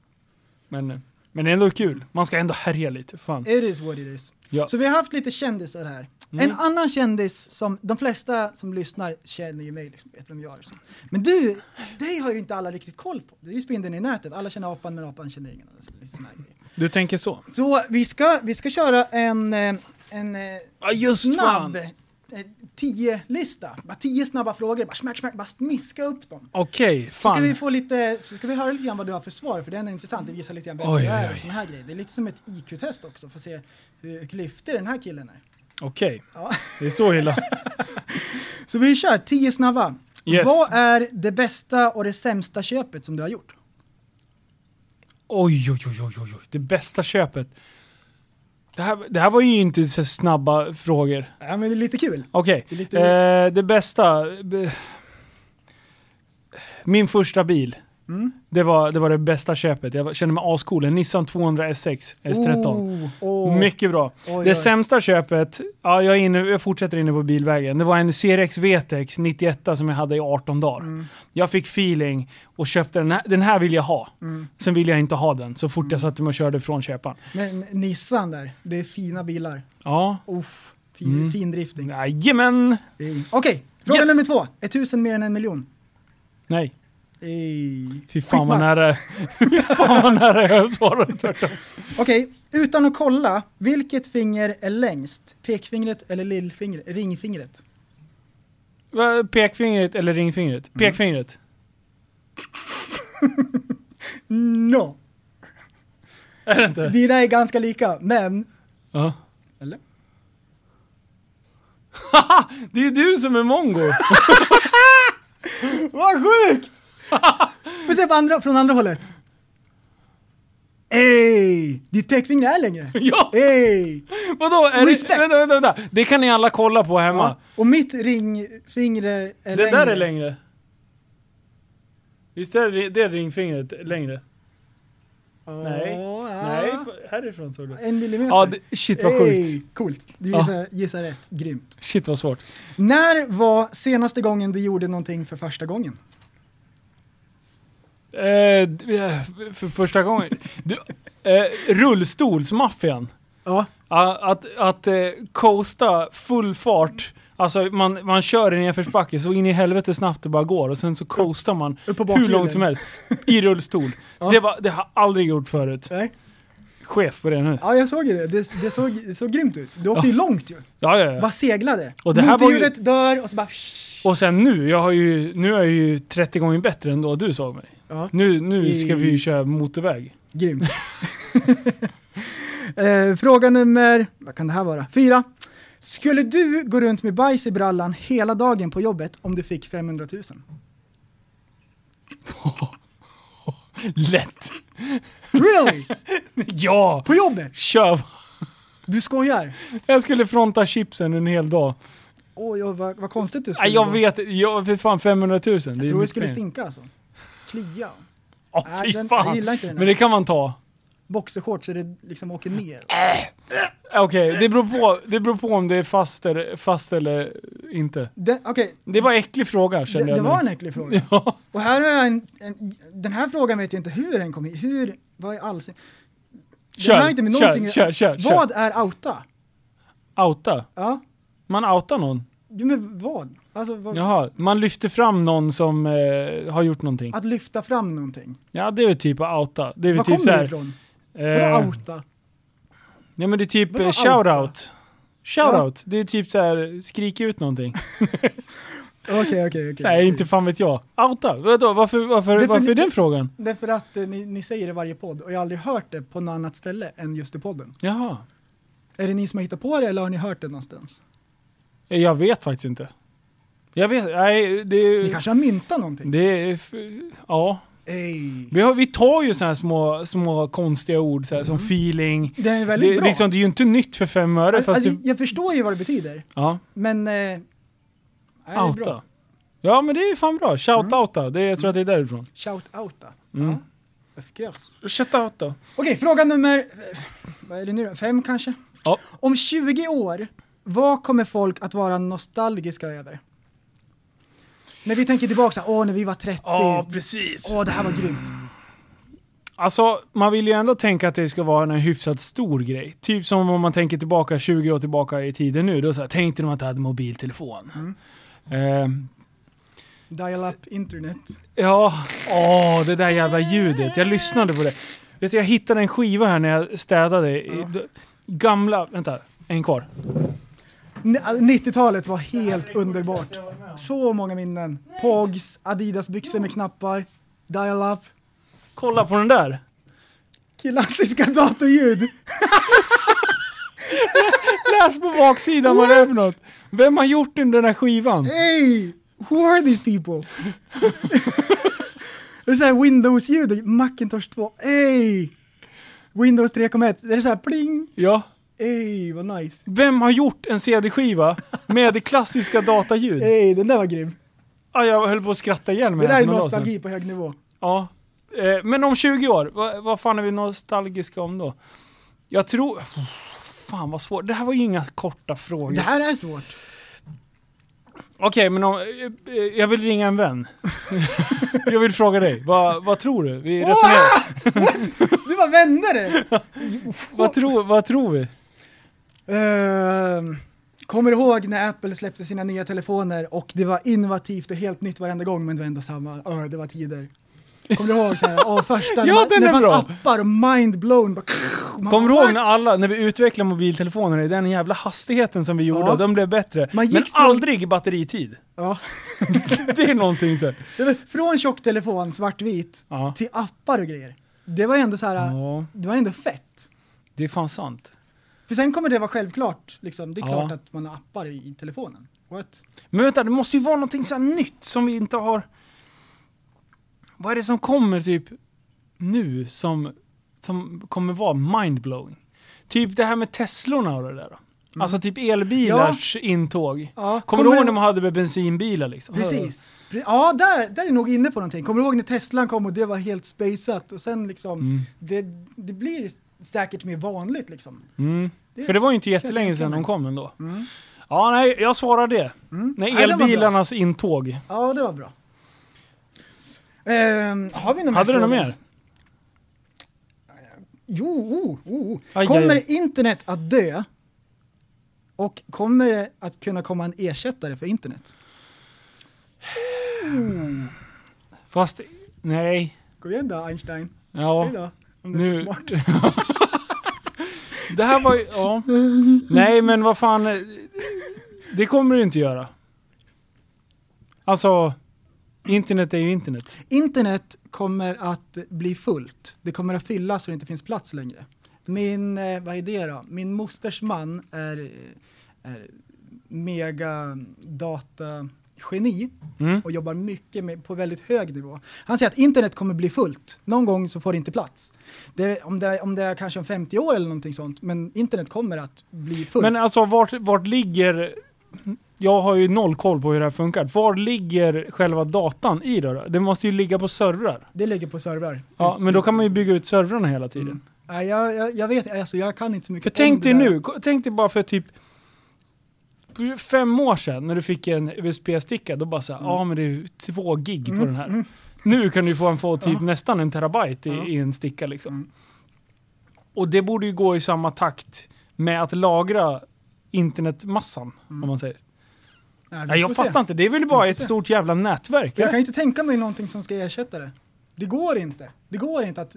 Men, men det är ändå kul. Man ska ändå härja lite. Fan. It is what it is. Ja. Så vi har haft lite kändisar här. Mm. En annan kändis som de flesta som lyssnar känner ju mig, liksom, vet vem jag är. Så. Men du, dig har ju inte alla riktigt koll på. Det är ju spindeln i nätet. Alla känner apan men apan känner ingen. Alltså. Du tänker så? Så vi ska, vi ska köra en, eh, en eh, Ja, just snabb fan. Eh, tio lista. Bara tio snabba frågor. Bara smack, smack, bara smiska upp dem. Okej, Så ska vi fan. få lite, så ska vi höra lite grann vad du har för svar, för det är intressant. Det visar lite grann vem du är och såna här grejer. Det är lite som ett IQ-test också, för att se hur klyftig den här killen är. Okej, Ja. det är så illa. Så vi kör, tio snabba. Yes. Vad är det bästa och det sämsta köpet som du har gjort? Oj, oj, oj, oj, oj, oj. Det bästa köpet. Det här, det här var ju inte så snabba frågor. Ja, men det är lite kul. Okej, Det är lite- eh, det bästa. Min första bil. Mm. Det, var, det var det bästa köpet. Jag kände mig ascool. En Nissan 200 SX S13. Oh, oh. Mycket bra. Oj, det oj. sämsta köpet, ja, jag, är inne, jag fortsätter inne på bilvägen. Det var en CRX VTEX 91 som jag hade i 18 dagar. Mm. Jag fick feeling och köpte den här. Den här vill jag ha. Mm. Sen vill jag inte ha den så fort jag satte mig och körde från köparen. Men Nissan där, det är fina bilar. Ja, Uff, fin, Mm. fin drifting. jajamän. Okej, fråga Yes. nummer två. Är tusen mer än en miljon? Nej, Ey. fy fan vad nära, fy fan vad nära jag svarade tvärtom. Okej, utan att kolla, vilket finger är längst? Pekfingret eller lillfingret? Ringfingret? Va, Pekfingret eller ringfingret? Mm. Pekfingret. No! Är det inte? Dina är ganska lika, men... Ja. Eller? Haha! Det är du som är mongo! Vad sjukt! Får se på andra, från andra hållet. Ey! Ditt pekfinger är längre. ja! Ey! Vadå? Är det, vänta, vänta, vänta. Det kan ni alla kolla på hemma. Ja. Och mitt ringfinger är det längre. där är längre. Visst är det, det är ringfingret längre? Ja, Nej. ja. Nej, härifrån såg du. En millimeter. Ja, det, shit vad Ey, sjukt. Coolt. Du Ja. gissar, gissar rätt. Grymt. Shit vad svårt. När var senaste gången du gjorde någonting för första gången? Eh, d- för första gången. Du, eh, rullstolsmaffian. Ja, Ja, Att, att eh, coasta full fart. Alltså man, man kör i nedförsbacke så in i helvete snabbt det bara går och sen så coastar man hur långt som helst. I rullstol. Ja. Det, var, det har jag aldrig gjort förut. Nej. Chef på det nu. Ja, jag såg det. Det, det, såg, det såg grymt ut. Du åkte ju långt ju. Ja, ja, ja. Bara seglade. Och det här var ju- Motorhjulet dör och så bara... Och sen nu, jag har ju, nu är jag ju 30 gånger bättre än då du såg mig. Ja, Nu, nu ska vi ju köra motorväg. grymt. eh, fråga nummer, vad kan det här vara? Fyra. Skulle du gå runt med bajs i brallan hela dagen på jobbet om du fick 500 000? Lätt! Really? Ja! På jobbet? Kör! Du skojar? Jag skulle fronta chipsen en hel dag. Oj, oj vad, vad konstigt du skulle jag vet jag, för fan 500 000. Det är Jag tror det skulle pengar. stinka alltså. Klia. Åh Nej, fy den- fan. jag gillar inte den här. Men det kan man ta. Boxershorts så det liksom åker ner. Okej, det, beror på, det beror på om det är fast eller, fast eller inte. Den- Okej, Det var en äcklig fråga det, kände det jag var nu. en äcklig fråga. Ja. Och här har jag en, en, den här frågan vet jag inte hur den kom hit. Hur, vad är alls? Kör, den har inte med kör, någonting kör, kör, kör. Vad är outa? Outa. Ja, Man outar någon. jo, men vad? Alltså, vad? Jaha, man lyfter fram någon som eh, har gjort någonting. Att lyfta fram någonting. Ja, det är väl typ att outa. Det är väl Var typ kommer det här. ifrån? Eh, Vadå outa? ja men det är typ eh, shoutout. Shoutout, det är typ så här skrik ut någonting. Okej, okej, okej. Nej, inte fan vet jag. Outa? Vadå? Varför, varför, Det är för varför ni- den frågan? Det är för att eh, ni, ni säger det i varje podd och jag har aldrig hört det på något annat ställe än just i podden. Jaha. Är det ni som har hittat på det eller har ni hört det någonstans? Jag vet faktiskt inte. Jag vet, nej det Ni kanske har myntat någonting? Det Ja. Ey. Vi, har, vi tar ju såna här små, små konstiga ord så här, som feeling. Det är väldigt Det, bra. liksom, det är ju inte nytt för fem öre alltså, det, Jag förstår ju vad det betyder, Ja, men... Eh, nej, outa. Ja men det är fan bra. Shout Mm. Det, jag tror att det är därifrån. Shout outa. Mm. Ja. Effikörs. Shout outa. Okej, fråga nummer... Vad är det nu då? Fem kanske? Ja. Om 20 år, vad kommer folk att vara nostalgiska över? När vi tänker tillbaka, så här, åh när vi var 30, Ja, precis. åh det här var grymt. Alltså, man vill ju ändå tänka att det ska vara en hyfsat stor grej. Typ som om man tänker tillbaka 20 år tillbaka i tiden nu. Då så här, tänkte de att jag hade mobiltelefon. Mm. Ehm, Dial-up internet. Ja, åh, det där jävla ljudet. Jag lyssnade på det. Vet du, jag hittade en skiva här när jag städade. Ja. Gamla, vänta, en kvar. N- 90-talet var helt underbart. Så många minnen. Pogs, Adidas-byxor med knappar, dial-up, Kolla på den där. klassiska datorljud. Läs på baksidan vad det är för något. Vem har gjort den där skivan? Hey! Who are these people? det är såhär Windows-ljud, Macintosh 2. Hey! Windows 3.1, det är såhär pling. Ja. Hey, vad nice. Vem har gjort en CD-skiva med det klassiska dataljud? Hey, den där var grym. Ja, jag höll på att skratta igen Det med där är nostalgi på hög nivå. Ja. Eh, Men om 20 år, vad, vad fan är vi nostalgiska om då? Jag tror... Fan vad svårt. Det här var ju inga korta frågor. Det här är svårt. Okej, men om, eh, eh, jag vill ringa en vän. jag vill fråga dig, vad, vad tror du? Vi resonerar. Du bara vände det! Vad, tror, vad tror vi? Ehm, kommer du ihåg när Apple släppte sina nya telefoner och det var innovativt och helt nytt varenda gång men det var ändå samma, Öh, det var tider. Kommer du ihåg såhär, åh första, Ja, när är det fanns appar och mind-blown. Kommer du ihåg när alla, när vi utvecklade mobiltelefoner i den jävla hastigheten som vi gjorde, Ja. de blev bättre. Men från- aldrig batteritid. Ja. Det är någonting så. från tjocktelefon, svartvit, Ja. till appar och grejer. Det var ändå så här, ja, det var ändå fett. det är fan sant. För sen kommer det vara självklart, liksom. det är Ja. klart att man har appar i, i telefonen. What? Men vänta, det måste ju vara någonting så nytt som vi inte har... Vad är det som kommer typ nu som, som kommer vara mindblowing? Typ det här med Teslorna och det där. då. Alltså typ elbilars intåg. Ja, Kommer du ihåg när man hade med bensinbilar liksom? Precis. Pre- Ja, där, där är nog inne på någonting. Kommer du ihåg när Teslan kom och det var helt spaceat och sen liksom, Mm. det, det blir säkert mer vanligt liksom. Mm. Det- För det var ju inte jättelänge sedan de kom ändå. Mm. Ja, nej, jag svarar det. Mm. Nej, Nej, elbilarnas intåg. Ja, det var bra. Ehm, har vi någon Hade du något mer? Jo, oh, oh. Aj, kommer aj. internet att dö? Och kommer det att kunna komma en ersättare för internet? Fast, nej. Kom igen då Einstein, Ja. säg då. Om du är så Nu- smart. Det här var ju, ja. Nej men vad fan. eh, Det kommer du inte göra. Alltså, internet är ju internet. Internet kommer att bli fullt. Det kommer att fyllas så det inte finns plats längre. Min, eh, vad är det då? Min mosters man är, eh, är mega datageni Mm. och jobbar mycket med, på väldigt hög nivå. Han säger att internet kommer bli fullt. Någon gång så får det inte plats. Det, om, det, om det är kanske om 50 år eller någonting sånt, men internet kommer att bli fullt. Men alltså vart, vart ligger... Jag har ju noll koll på hur det här funkar. Var ligger själva datan i då? Det måste ju ligga på servrar. det ligger på servrar. Ja, men då kan man ju bygga ut servrarna hela tiden. Nej, jag, jag, jag vet, alltså jag kan inte så mycket För tänk dig nu, tänk dig bara för typ fem år sedan när du fick en USB-sticka, då bara såhär, ja men det är ju två gig på den här. Nu kan du ju få en få typ nästan en terabyte i, i en sticka liksom. Och det borde ju gå i samma takt med att lagra internetmassan, om man säger. Nej, Nej, jag får se. fattar inte, det är väl bara ett se. stort jävla nätverk? Jag eller? kan inte tänka mig någonting som ska ersätta det. Det går inte. Det går inte att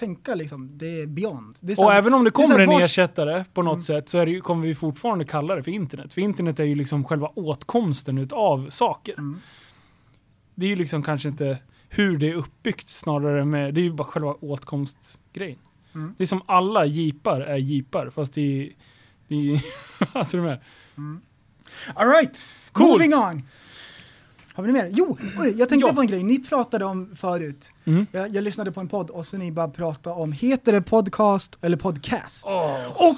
tänka liksom, det är beyond. Det är Och här- även om det här, kommer en vart- ersättare på något sätt så det kommer vi fortfarande kalla det för internet. För internet är ju liksom själva åtkomsten utav saker. Mm. Det är ju liksom kanske inte hur det är uppbyggt snarare med, det är ju bara själva åtkomstgrejen. Mm. Det är som alla jeepar är jeepar fast det är, det är alltså de är. All right, Coolt. moving on. Har vi mer? Jo, oj, jag tänkte Ja. på en grej. Ni pratade om förut. Mm. Jag, jag lyssnade på en podd och så ni bara pratade om, heter det podcast eller podcast? Åh, Och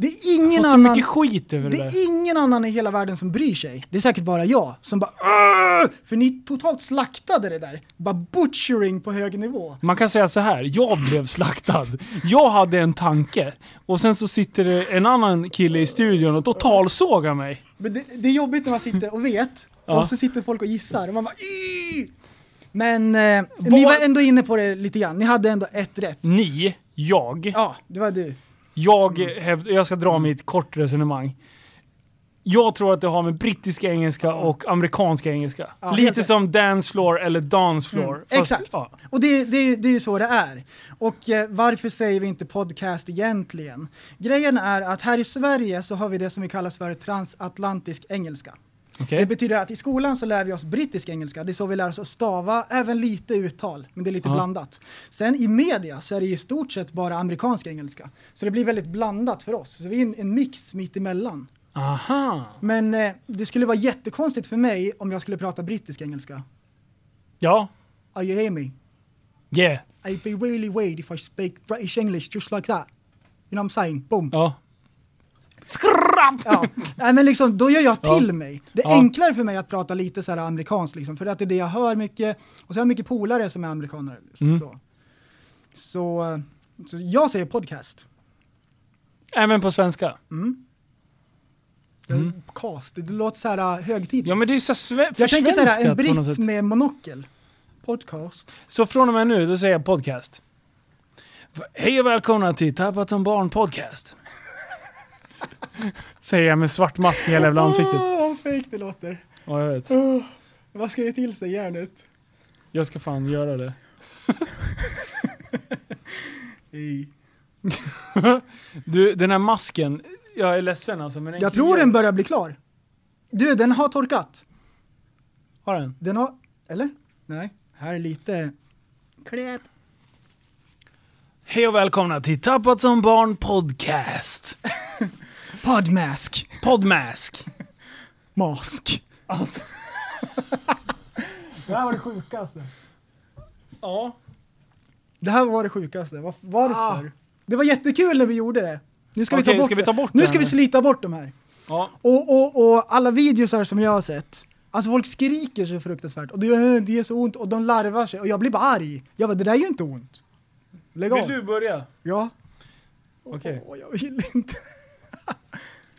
det är ingen fått så annan... mycket skit över det, Det är ingen annan i hela världen som bryr sig. Det är säkert bara jag som bara "Åh!" För ni totalt slaktade det där. Bara butchering på hög nivå. Man kan säga så här, jag blev slaktad. Jag hade en tanke och sen så sitter det en annan kille i studion och totalsågar mig. Men det, det är jobbigt när man sitter och vet, Ja. och så sitter folk och gissar och man bara "Ih!" Men eh, Vad- ni var ändå inne på det lite grann, ni hade ändå ett rätt. Ni, jag, Ja, det var du. Jag, hävd, jag ska dra mitt kort resonemang. Jag tror att det har med brittisk engelska och amerikansk engelska. Ja, Lite som dance floor eller dance floor. Mm, Fast- exakt. Ja. Och det, det, det är ju så det är. Och eh, varför säger vi inte podcast egentligen? Grejen är att här i Sverige så har vi det som vi kallar för transatlantisk engelska. Okej. Det betyder att i skolan så lär vi oss brittisk engelska, det är så vi lär oss att stava, även lite uttal, men det är lite Ja. blandat. Sen i media så är det i stort sett bara amerikansk engelska. Så det blir väldigt blandat för oss, så vi är en, en mix mitt emellan. Aha. Men eh, det skulle vara jättekonstigt för mig om jag skulle prata brittisk engelska. Ja. Are you hear me? Yeah. I'd be really weird if I speak British English just like that. You know what I'm saying? Boom. Ja. Skrapp! Ja. Nej, men liksom, då gör jag till Ja. mig. Det är Ja. enklare för mig att prata lite så här amerikanskt, liksom, för att det är det jag hör mycket. Och så har jag mycket polare som är amerikaner. Mm. Så. Så, så jag säger podcast. Även på svenska. Mm. Cast, det låter så här uh, högtidligt. Ja men det är så sve- jag tänker så här, en britt med monokel. Podcast. Så från och med nu, då säger jag podcast. Hej och välkomna till Tappat som barn podcast. Säger jag med svart mask i hela jävla ansiktet. Åh, vad fake det låter. Ja, jag vet. Åh, vad ska jag till sig hjärnet? Jag ska fan göra det. Hej. Du, den här masken. Jag är ledsen alltså. Men den Jag tror den börjar bli klar. Du, den har torkat. Har den? Den har... Eller? Nej. Här är lite... Kläp. Hej och välkomna till Tappat som barn podcast. Podmask. Podmask. Mask. Alltså. Det här var det sjukaste. Ja. Det här var det sjukaste. Var, varför? Ah. Det var jättekul när vi gjorde det. Nu ska vi ta Okej, bort ska vi ta bort Nu det ska vi slita bort de här. ja. Och, och, och alla videosar som jag har sett, alltså folk skriker så fruktansvärt och det, gör- det är så ont och de larvar sig och jag blir bara arg. Jag bara, det där är ju inte ont. Lägg Vill av. du börja? Ja. Okej. Åh, jag vill inte.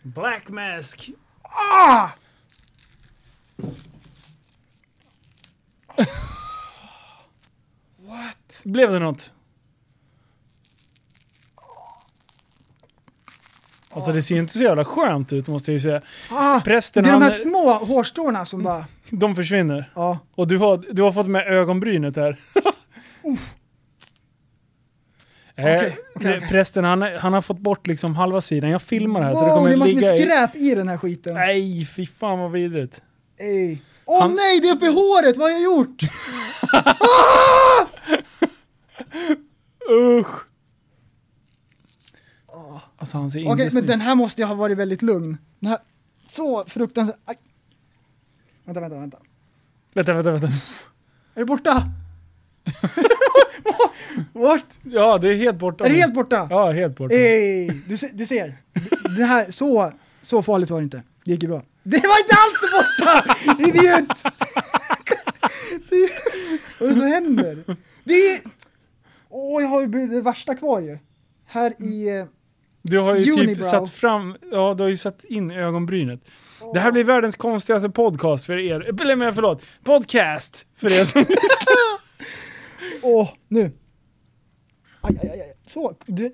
Black mask. Ah! Blev det något? Alltså det ser ju inte så jävla skönt ut måste jag ju säga. Ah, Prästen, det är de här han- små hårstråna som bara, De försvinner. ja. Och du har, du har fått med ögonbrynet här. Eh, Okej, okej. Prästen han, han har fått bort liksom halva sidan. Jag filmar det här så det Wow, kommer det är massor ligga med i... skräp i den här skiten. Nej, fy fan vad vidrigt. Ej. Åh Han- nej, det är uppe i håret, vad har jag gjort? Usch! Alltså han ser Okej, inte men den här måste jag ha varit väldigt lugn. Den här, så fruktansvärt... Aj. Vänta, vänta, vänta. Vänta, vänta, vänta. Är det borta? Vart? Ja, det är helt borta. Är det helt borta? Ja, helt borta. Ej, du, se, du ser. Det här, så, så farligt var det inte. Det gick ju bra. Det var inte alls borta! Idiot! Vad är det som händer? Det är... Åh, jag har ju det värsta kvar ju. Här i... eh, Du har ju typ Unibrow. satt fram, ja du har ju satt in ögonbrynet. Det här blir världens konstigaste podcast för er, eller men förlåt, podcast för er som lyssnar. Åh, nu. Aj, aj, aj. Så, du...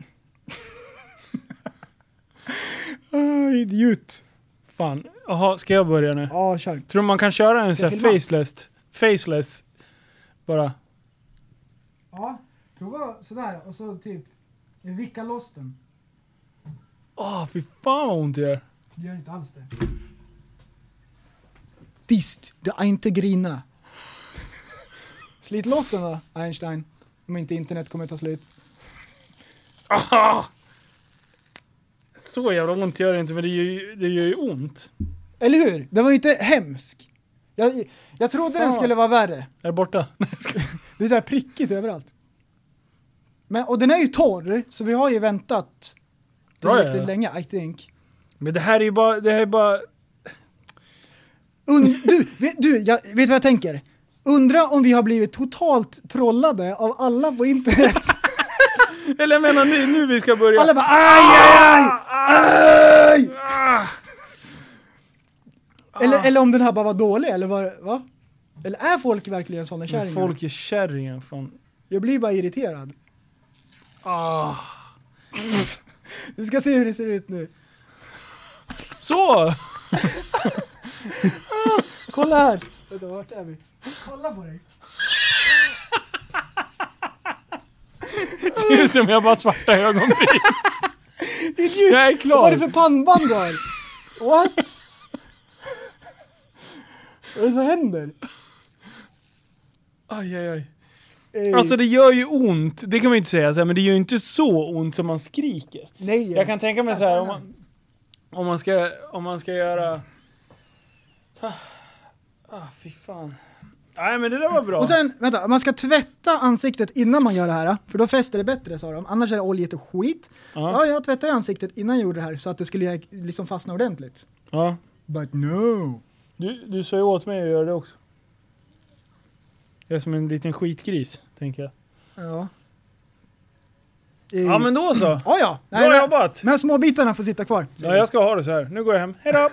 Ah, idiot. Fan, jaha, ska jag börja nu? Ja, kör. Tror du man kan köra en sån här faceless, faceless, bara? Ja, prova sådär och så typ vicka loss den. Åh, fy fan vad ont det gör. Det gör inte alls det. Tyst, du är inte grina. Slit loss den då, Einstein. Om inte internet kommer ta slut. Ah! Så jävla ont gör det inte, men det gör ju, det gör ju ont. Eller hur? Den var ju inte hemsk. Jag, jag trodde den skulle vara värre. Är borta? Det är så här prickigt överallt. Men, och den är ju torr, så vi har ju väntat Ja, ja, tillräckligt ja. länge, I think. Men det här är ju bara, det här är bara... Und, du, vet, du jag, vet du vad jag tänker? Undra om vi har blivit totalt trollade av alla på internet. Eller jag menar nu, nu vi ska börja. Alla bara aj, aj, aj! aj! Ah! Eller, eller om den här bara var dålig, eller var, va? Eller är folk verkligen Men kärringar? folk är kärringar, fan. Jag blir bara irriterad. Ah. Du ska se hur det ser ut nu. Så! Kolla här! Vänta, vart är vi? Kolla på dig. Ser ut som jag bara har svarta ögonbryn. Jag är klar. Vad var det för pannband du har? What? Vad är det som händer? Aj, aj, aj. Ey. Alltså det gör ju ont, det kan man ju inte säga så här, men det gör ju inte så ont som man skriker. Nej. Jag kan tänka mig så här om man, om man ska, om man ska göra... Ah, ah fy fan. Nej men det där var bra. Och sen, vänta, man ska tvätta ansiktet innan man gör det här, för då fäster det bättre sa de. Annars är det oljigt och skit. Ja. Ja, jag tvättade ansiktet innan jag gjorde det här så att det skulle liksom fastna ordentligt. ja. But no. Du, du sa ju åt mig att göra det också. Jag är som en liten skitgris, tänker jag. Ja. Ja men då så. Ja, ja. Bra men- jobbat! De här små bitarna får sitta kvar. Ja, jag ska ha det så här. Nu går jag hem. Hejdå!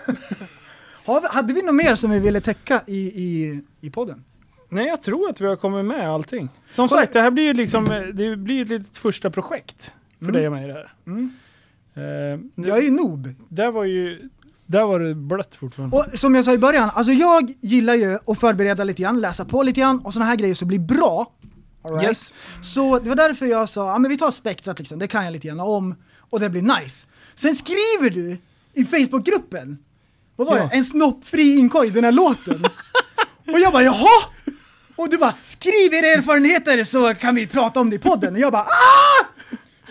Hade vi något mer som vi ville täcka i, i, i podden? Nej, jag tror att vi har kommit med allting. Som sagt, det här blir ju liksom, det blir ett litet första projekt för Mm. dig och mig det här. Mm. Eh, Jag är ju noob. Där var ju, där var det blött fortfarande. Och som jag sa i början, alltså jag gillar ju att förbereda lite grann, läsa på lite grann och såna här grejer som blir bra. Right? Yes. Så det var därför jag sa, ja men vi tar spektrat liksom, det kan jag lite grann om och det blir nice. Sen skriver du i Facebookgruppen, vad var Ja. det? En snoppfri inkorg, den här låten. och jag bara jaha? Och du bara, skriv era erfarenheter så kan vi prata om det i podden. Och jag bara ah!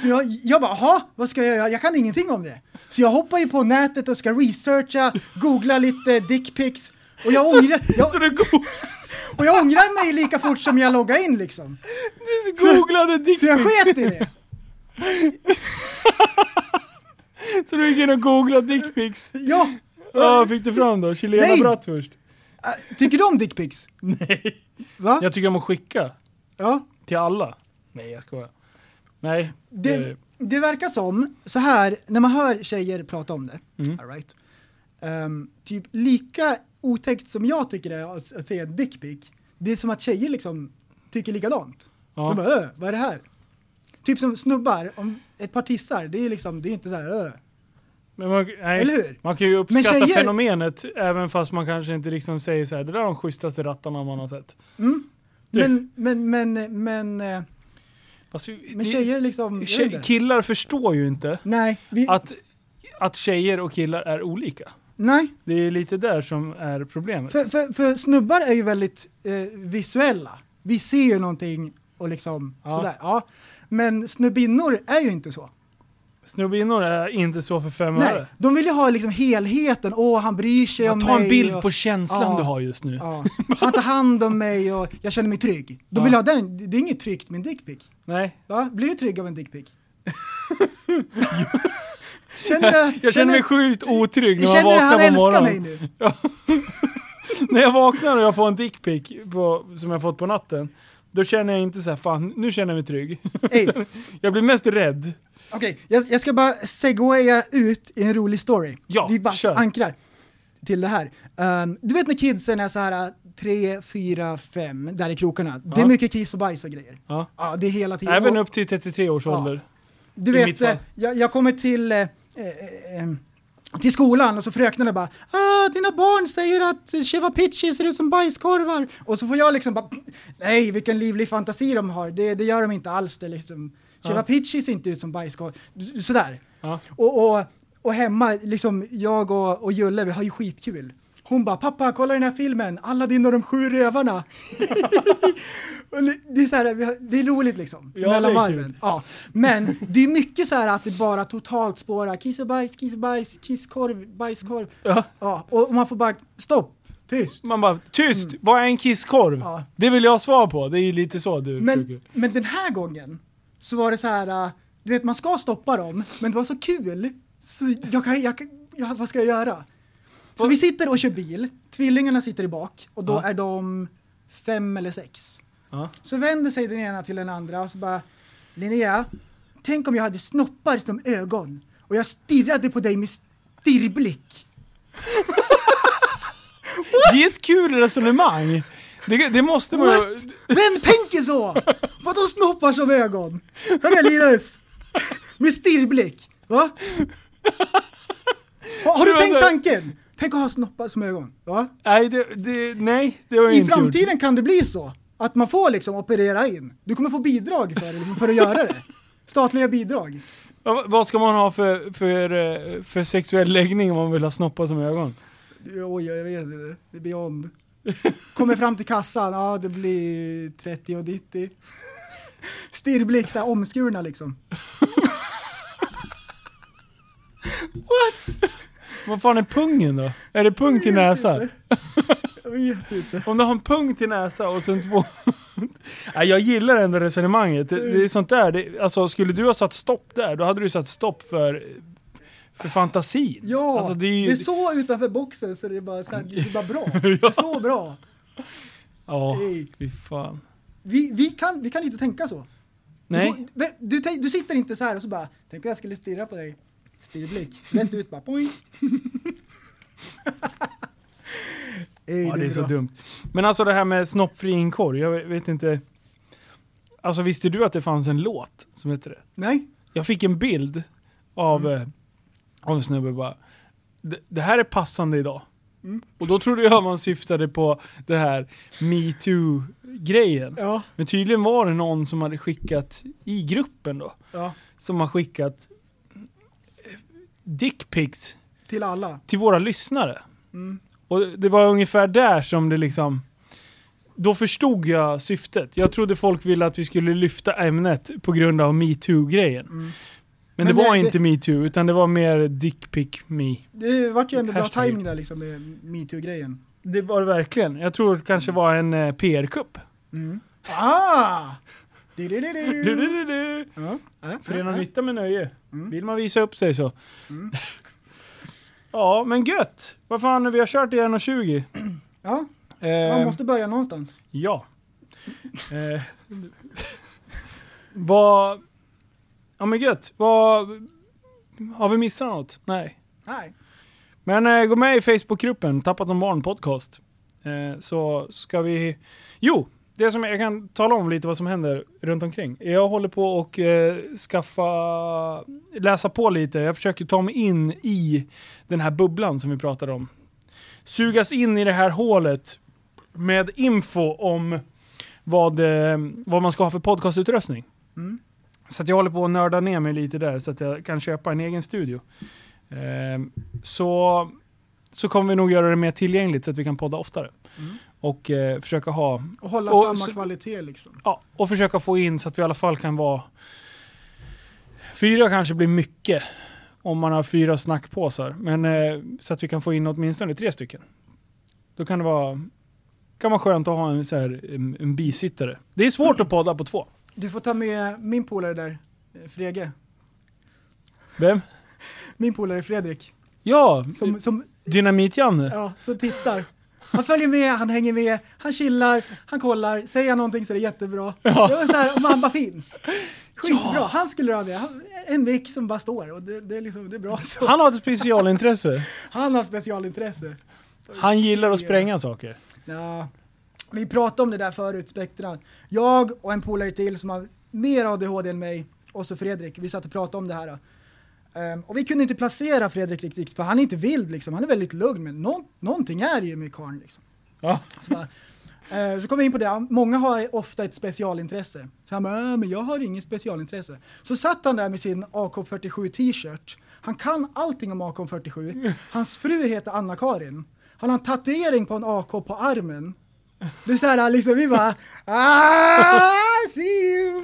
Så jag, jag bara, jaha, vad ska jag göra? Jag kan ingenting om det. Så jag hoppar ju på nätet och ska researcha, googla lite dickpics. Och jag, ångrar, jag, Så du, go- och jag ångrar mig lika fort som jag loggar in liksom. du googlade Så jag dickpics. sket i det. Så du gick in och googlade dickpics. Ja, Ja, fick du fram då? Chilena Nej. Bratwurst? äh, tycker du om dickpics? Nej. Va? Jag tycker om att skicka. Ja. Till alla. Nej, jag skojar. Nej. Det, det verkar som, så här, när man hör tjejer prata om det, Mm. all right, ehm, typ lika otäckt som jag tycker det är att, att se en dickpic, det är som att tjejer liksom tycker likadant. Ja. De bara, äh, vad är det här? Typ som snubbar, om ett par tissar, det är liksom, det är inte så här, äh. Men man, nej, Eller hur? man kan ju uppskatta tjejer- fenomenet även fast man kanske inte liksom säger så här, det där är de schysstaste rattarna man har sett. Mm. Men, men, men, men, vi- men tjejer liksom, tjej, killar förstår ju inte Nej, vi, att, att tjejer och killar är olika. nej. Det är lite där som är problemet. För, för, för snubbar är ju väldigt eh, visuella. Vi ser ju någonting och liksom Ja. sådär. Ja. Men snubbinnor är ju inte så. Snubbinnor är inte så för fem Nej, öre. de vill ju ha liksom helheten. Åh, han bryr sig om Ta mig. en bild och, på känslan Ja. du har just nu. Ja, han tar hand om mig och jag känner mig trygg. De Ja. vill ha den. Det är inget tryggt med en dickpic. Nej. Va? Blir du trygg av en dickpic? känner du, Jag känner mig sjukt otrygg när man Känner du han vaknar på älskar mig morgonen. nu? När jag vaknar och jag får en dickpic på- som jag fått på natten, då känner jag inte så här, fan nu känner jag mig trygg. Ey, Jag blir mest rädd. Okej, jag, jag ska bara segwaya ut i en rolig story. Ja, Vi bara kör. ankrar till det här. Ehm, du vet när kidsen är så här 3, 4, 5, där i krokarna. Det är Ja. mycket kiss och bajs och grejer. Ja. Ja, det är hela tiden. Även Och- upp till 33 års Ja. ålder. Du i mitt vet, fall. eh, jag, jag kommer till, eh, eh, eh, till skolan och så fröknarna bara ah, dina barn säger att Chevapicci ser ut som bajskorvar. Och så får jag liksom bara nej vilken livlig fantasi de har, det, det gör de inte alls. Det liksom. Chevapicci ser inte ut som bajskorv. D- Sådär. Ja. Och, och, och hemma, liksom jag och, och Julle, vi har ju skitkul. Hon bara, pappa kolla den här filmen, Aladdin och de sju rövarna. Det, är så här, det är roligt liksom, Ja, mellan varven. Ja. Men det är mycket så här att det bara totalt spårar, kiss och bajs, kiss och bajs, kisskorv, bajskorv. Ja. Ja, och man får bara, stopp, tyst. Man bara, tyst! Vad är en kisskorv? Mm. Ja. Det vill jag ha svar på. Det är ju lite så du Men, försöker. men den här gången så var det så här, äh, du vet man ska stoppa dem, men det var så kul, så jag kan, jag kan ja, vad ska jag göra? Så vi sitter och kör bil, tvillingarna sitter i bak och då Ja. är de fem eller sex. Ja. Så vänder sig den ena till den andra och så bara Linnea, tänk om jag hade snoppar som ögon och jag stirrade på dig med stirrblick. Det är ett kul resonemang. Det, det måste man. What? Vem tänker så? Vadå snoppar som ögon? Hörru Linus! Med stirrblick, va? Har, har du tänkt tanken? Tänk att ha snoppar som ögon, va? Nej, det, det, nej, det har jag I inte gjort. framtiden kan det bli så att man får liksom operera in. Du kommer få bidrag för, det, för att göra det. Statliga bidrag. Ja, Vad ska man ha för, för, eh, för sexuell läggning om man vill ha snoppar som ögon? Oj, jag vet inte. Det är beyond. Kommer fram till kassan, ja det blir 30 och 90. Stirrblick, så här omskurna liksom. What? Vad fan är pungen då? Är det pung till näsa? Vet inte. Om du har en pung till näsa och sen två... Nej, jag gillar ändå resonemanget. Det, det är sånt där, det, alltså skulle du ha satt stopp där, då hade du satt stopp för, för fantasin. Ja, alltså, det, det är, ju- är så utanför boxen så det är bara, så här, det är bara bra. Det är så bra. Ja, fy fan. Vi, vi, kan, vi kan inte tänka så. Nej. Du, du, tänk- du sitter inte så här och så bara, tänk om jag skulle stirra på dig. Stirrblick. Rätt ut bara, poing. Ey, Ja, det är så dumt. Men alltså det här med snoppfri inkorg, jag vet inte. Alltså visste du att det fanns en låt som heter det? Nej? Jag fick en bild av, Mm. eh, av en snubbe bara. Det, det här är passande idag. Mm. Och då trodde jag man syftade på det här metoo-grejen. Ja. Men tydligen var det någon som hade skickat i gruppen då. ja. Som har skickat eh, dickpics Till alla. till våra lyssnare. Mm. Och det var ungefär där som det liksom... Då förstod jag syftet. Jag trodde folk ville att vi skulle lyfta ämnet på grund av metoo-grejen. Men, Men det var det- inte metoo, utan det var mer dickpic me. Det vart ju ändå bra timing där liksom med metoo-grejen. Det var det verkligen. Jag tror det kanske var en eh, PR-kupp. Ah! Du, du, du, Du, du. du, du. Ja. Förena ja, nytta med nöje. Vill man visa upp sig så. ja, men gött! Vad fan, vi har kört i 1.20. Ja, Eh, man måste börja någonstans. Ja. Eh, vad... Ja men gött. Vad... Har vi missat något? Nej. Nej. Men eh, gå med i Facebookgruppen Tappat som barn podcast. Eh, så ska vi... Jo! Det som jag kan tala om lite vad som händer runt omkring. Jag håller på och eh, skaffa, läsa på lite. Jag försöker ta mig in i den här bubblan som vi pratade om. Sugas in i det här hålet med info om vad, eh, vad man ska ha för podcastutrustning. Så att jag håller på att nörda ner mig lite där så att jag kan köpa en egen studio. Eh, så, så kommer vi nog göra det mer tillgängligt så att vi kan podda oftare. Och eh, försöka ha Och hålla Och samma så- kvalitet liksom. Ja, och försöka få in så att vi i alla fall kan vara... Fyra kanske blir mycket om man har fyra snackpåsar, men eh, så att vi kan få in åtminstone tre stycken. Då kan det vara, kan vara skönt att ha en, så här, en, en bisittare. Det är svårt att podda på två. Du får ta med min polare där, eh, Frege. Vem? Min polare Fredrik. Ja, Som, som, Dynamit-Janne. ja, som tittar. Han följer med, han hänger med, han chillar, han kollar, säger han någonting så är det jättebra. Det var så här, om han bara finns. Skitbra, han skulle det. Han- En mick som bara står och det, det, är, liksom, det är bra så. Han har ett specialintresse. Han har specialintresse. Han gillar att spränga saker. Ja, vi pratade om det där förut, Spektran. Jag och en polare till som har mer ADHD än mig, och så Fredrik, vi satt och pratade om det här. Ehm, och vi kunde inte placera Fredrik riktigt, för han är inte vild liksom, han är väldigt lugn, men nå- någonting är ju med karln liksom. Ja. Så, bara, eh, så kom vi in på det, många har ofta ett specialintresse. Så han bara, äh, men jag har inget specialintresse. Så satt han där med sin AK47 t-shirt. Han kan allting om AK47. Hans fru heter Anna-Karin. Han har en tatuering på en AK på armen. Det är såhär liksom, vi bara, ah, see you!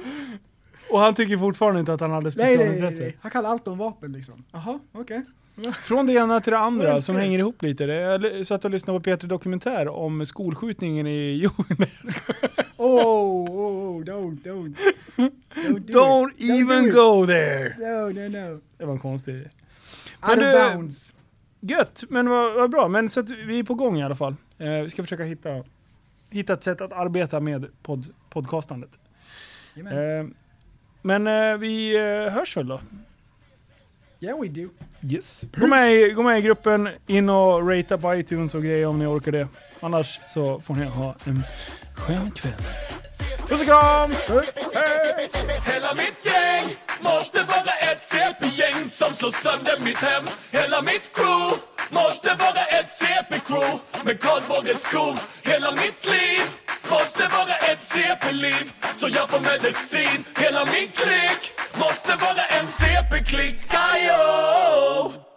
Och han tycker fortfarande inte att han hade Nej, nej, nej, specialintresse. nej. Han kan allt om vapen liksom. Jaha, okej. Från det ena till det andra som hänger ihop lite. Jag satt och lyssnade på Peter Dokumentär om skolskjutningen i Jo, nej, jag skojar. Oh, oh, oh, don't, don't. Don't, do Don't even do go there! No, no, no. Det var en konstig. Out of bounds. Gött, men vad, vad bra. Men så att vi är på gång i alla fall. Eh, vi ska försöka hitta, hitta ett sätt att arbeta med podd, podcastandet. Eh, men eh, vi eh, hörs väl då? Yeah we do. Yes. Gå med, i, gå med i gruppen, in och ratea på iTunes och grejer om ni orkar det. Annars så får ni ha en skön kväll. Puss och kram! Hela mitt gäng måste vara ett CP-gäng som slår sönder mitt hem Hela mitt crew måste vara ett CP-crew med kardborrens skor Hela mitt liv Måste vara ett CP-liv så jag får medicin. Hela min klick. Måste vara en CP-klick, ajå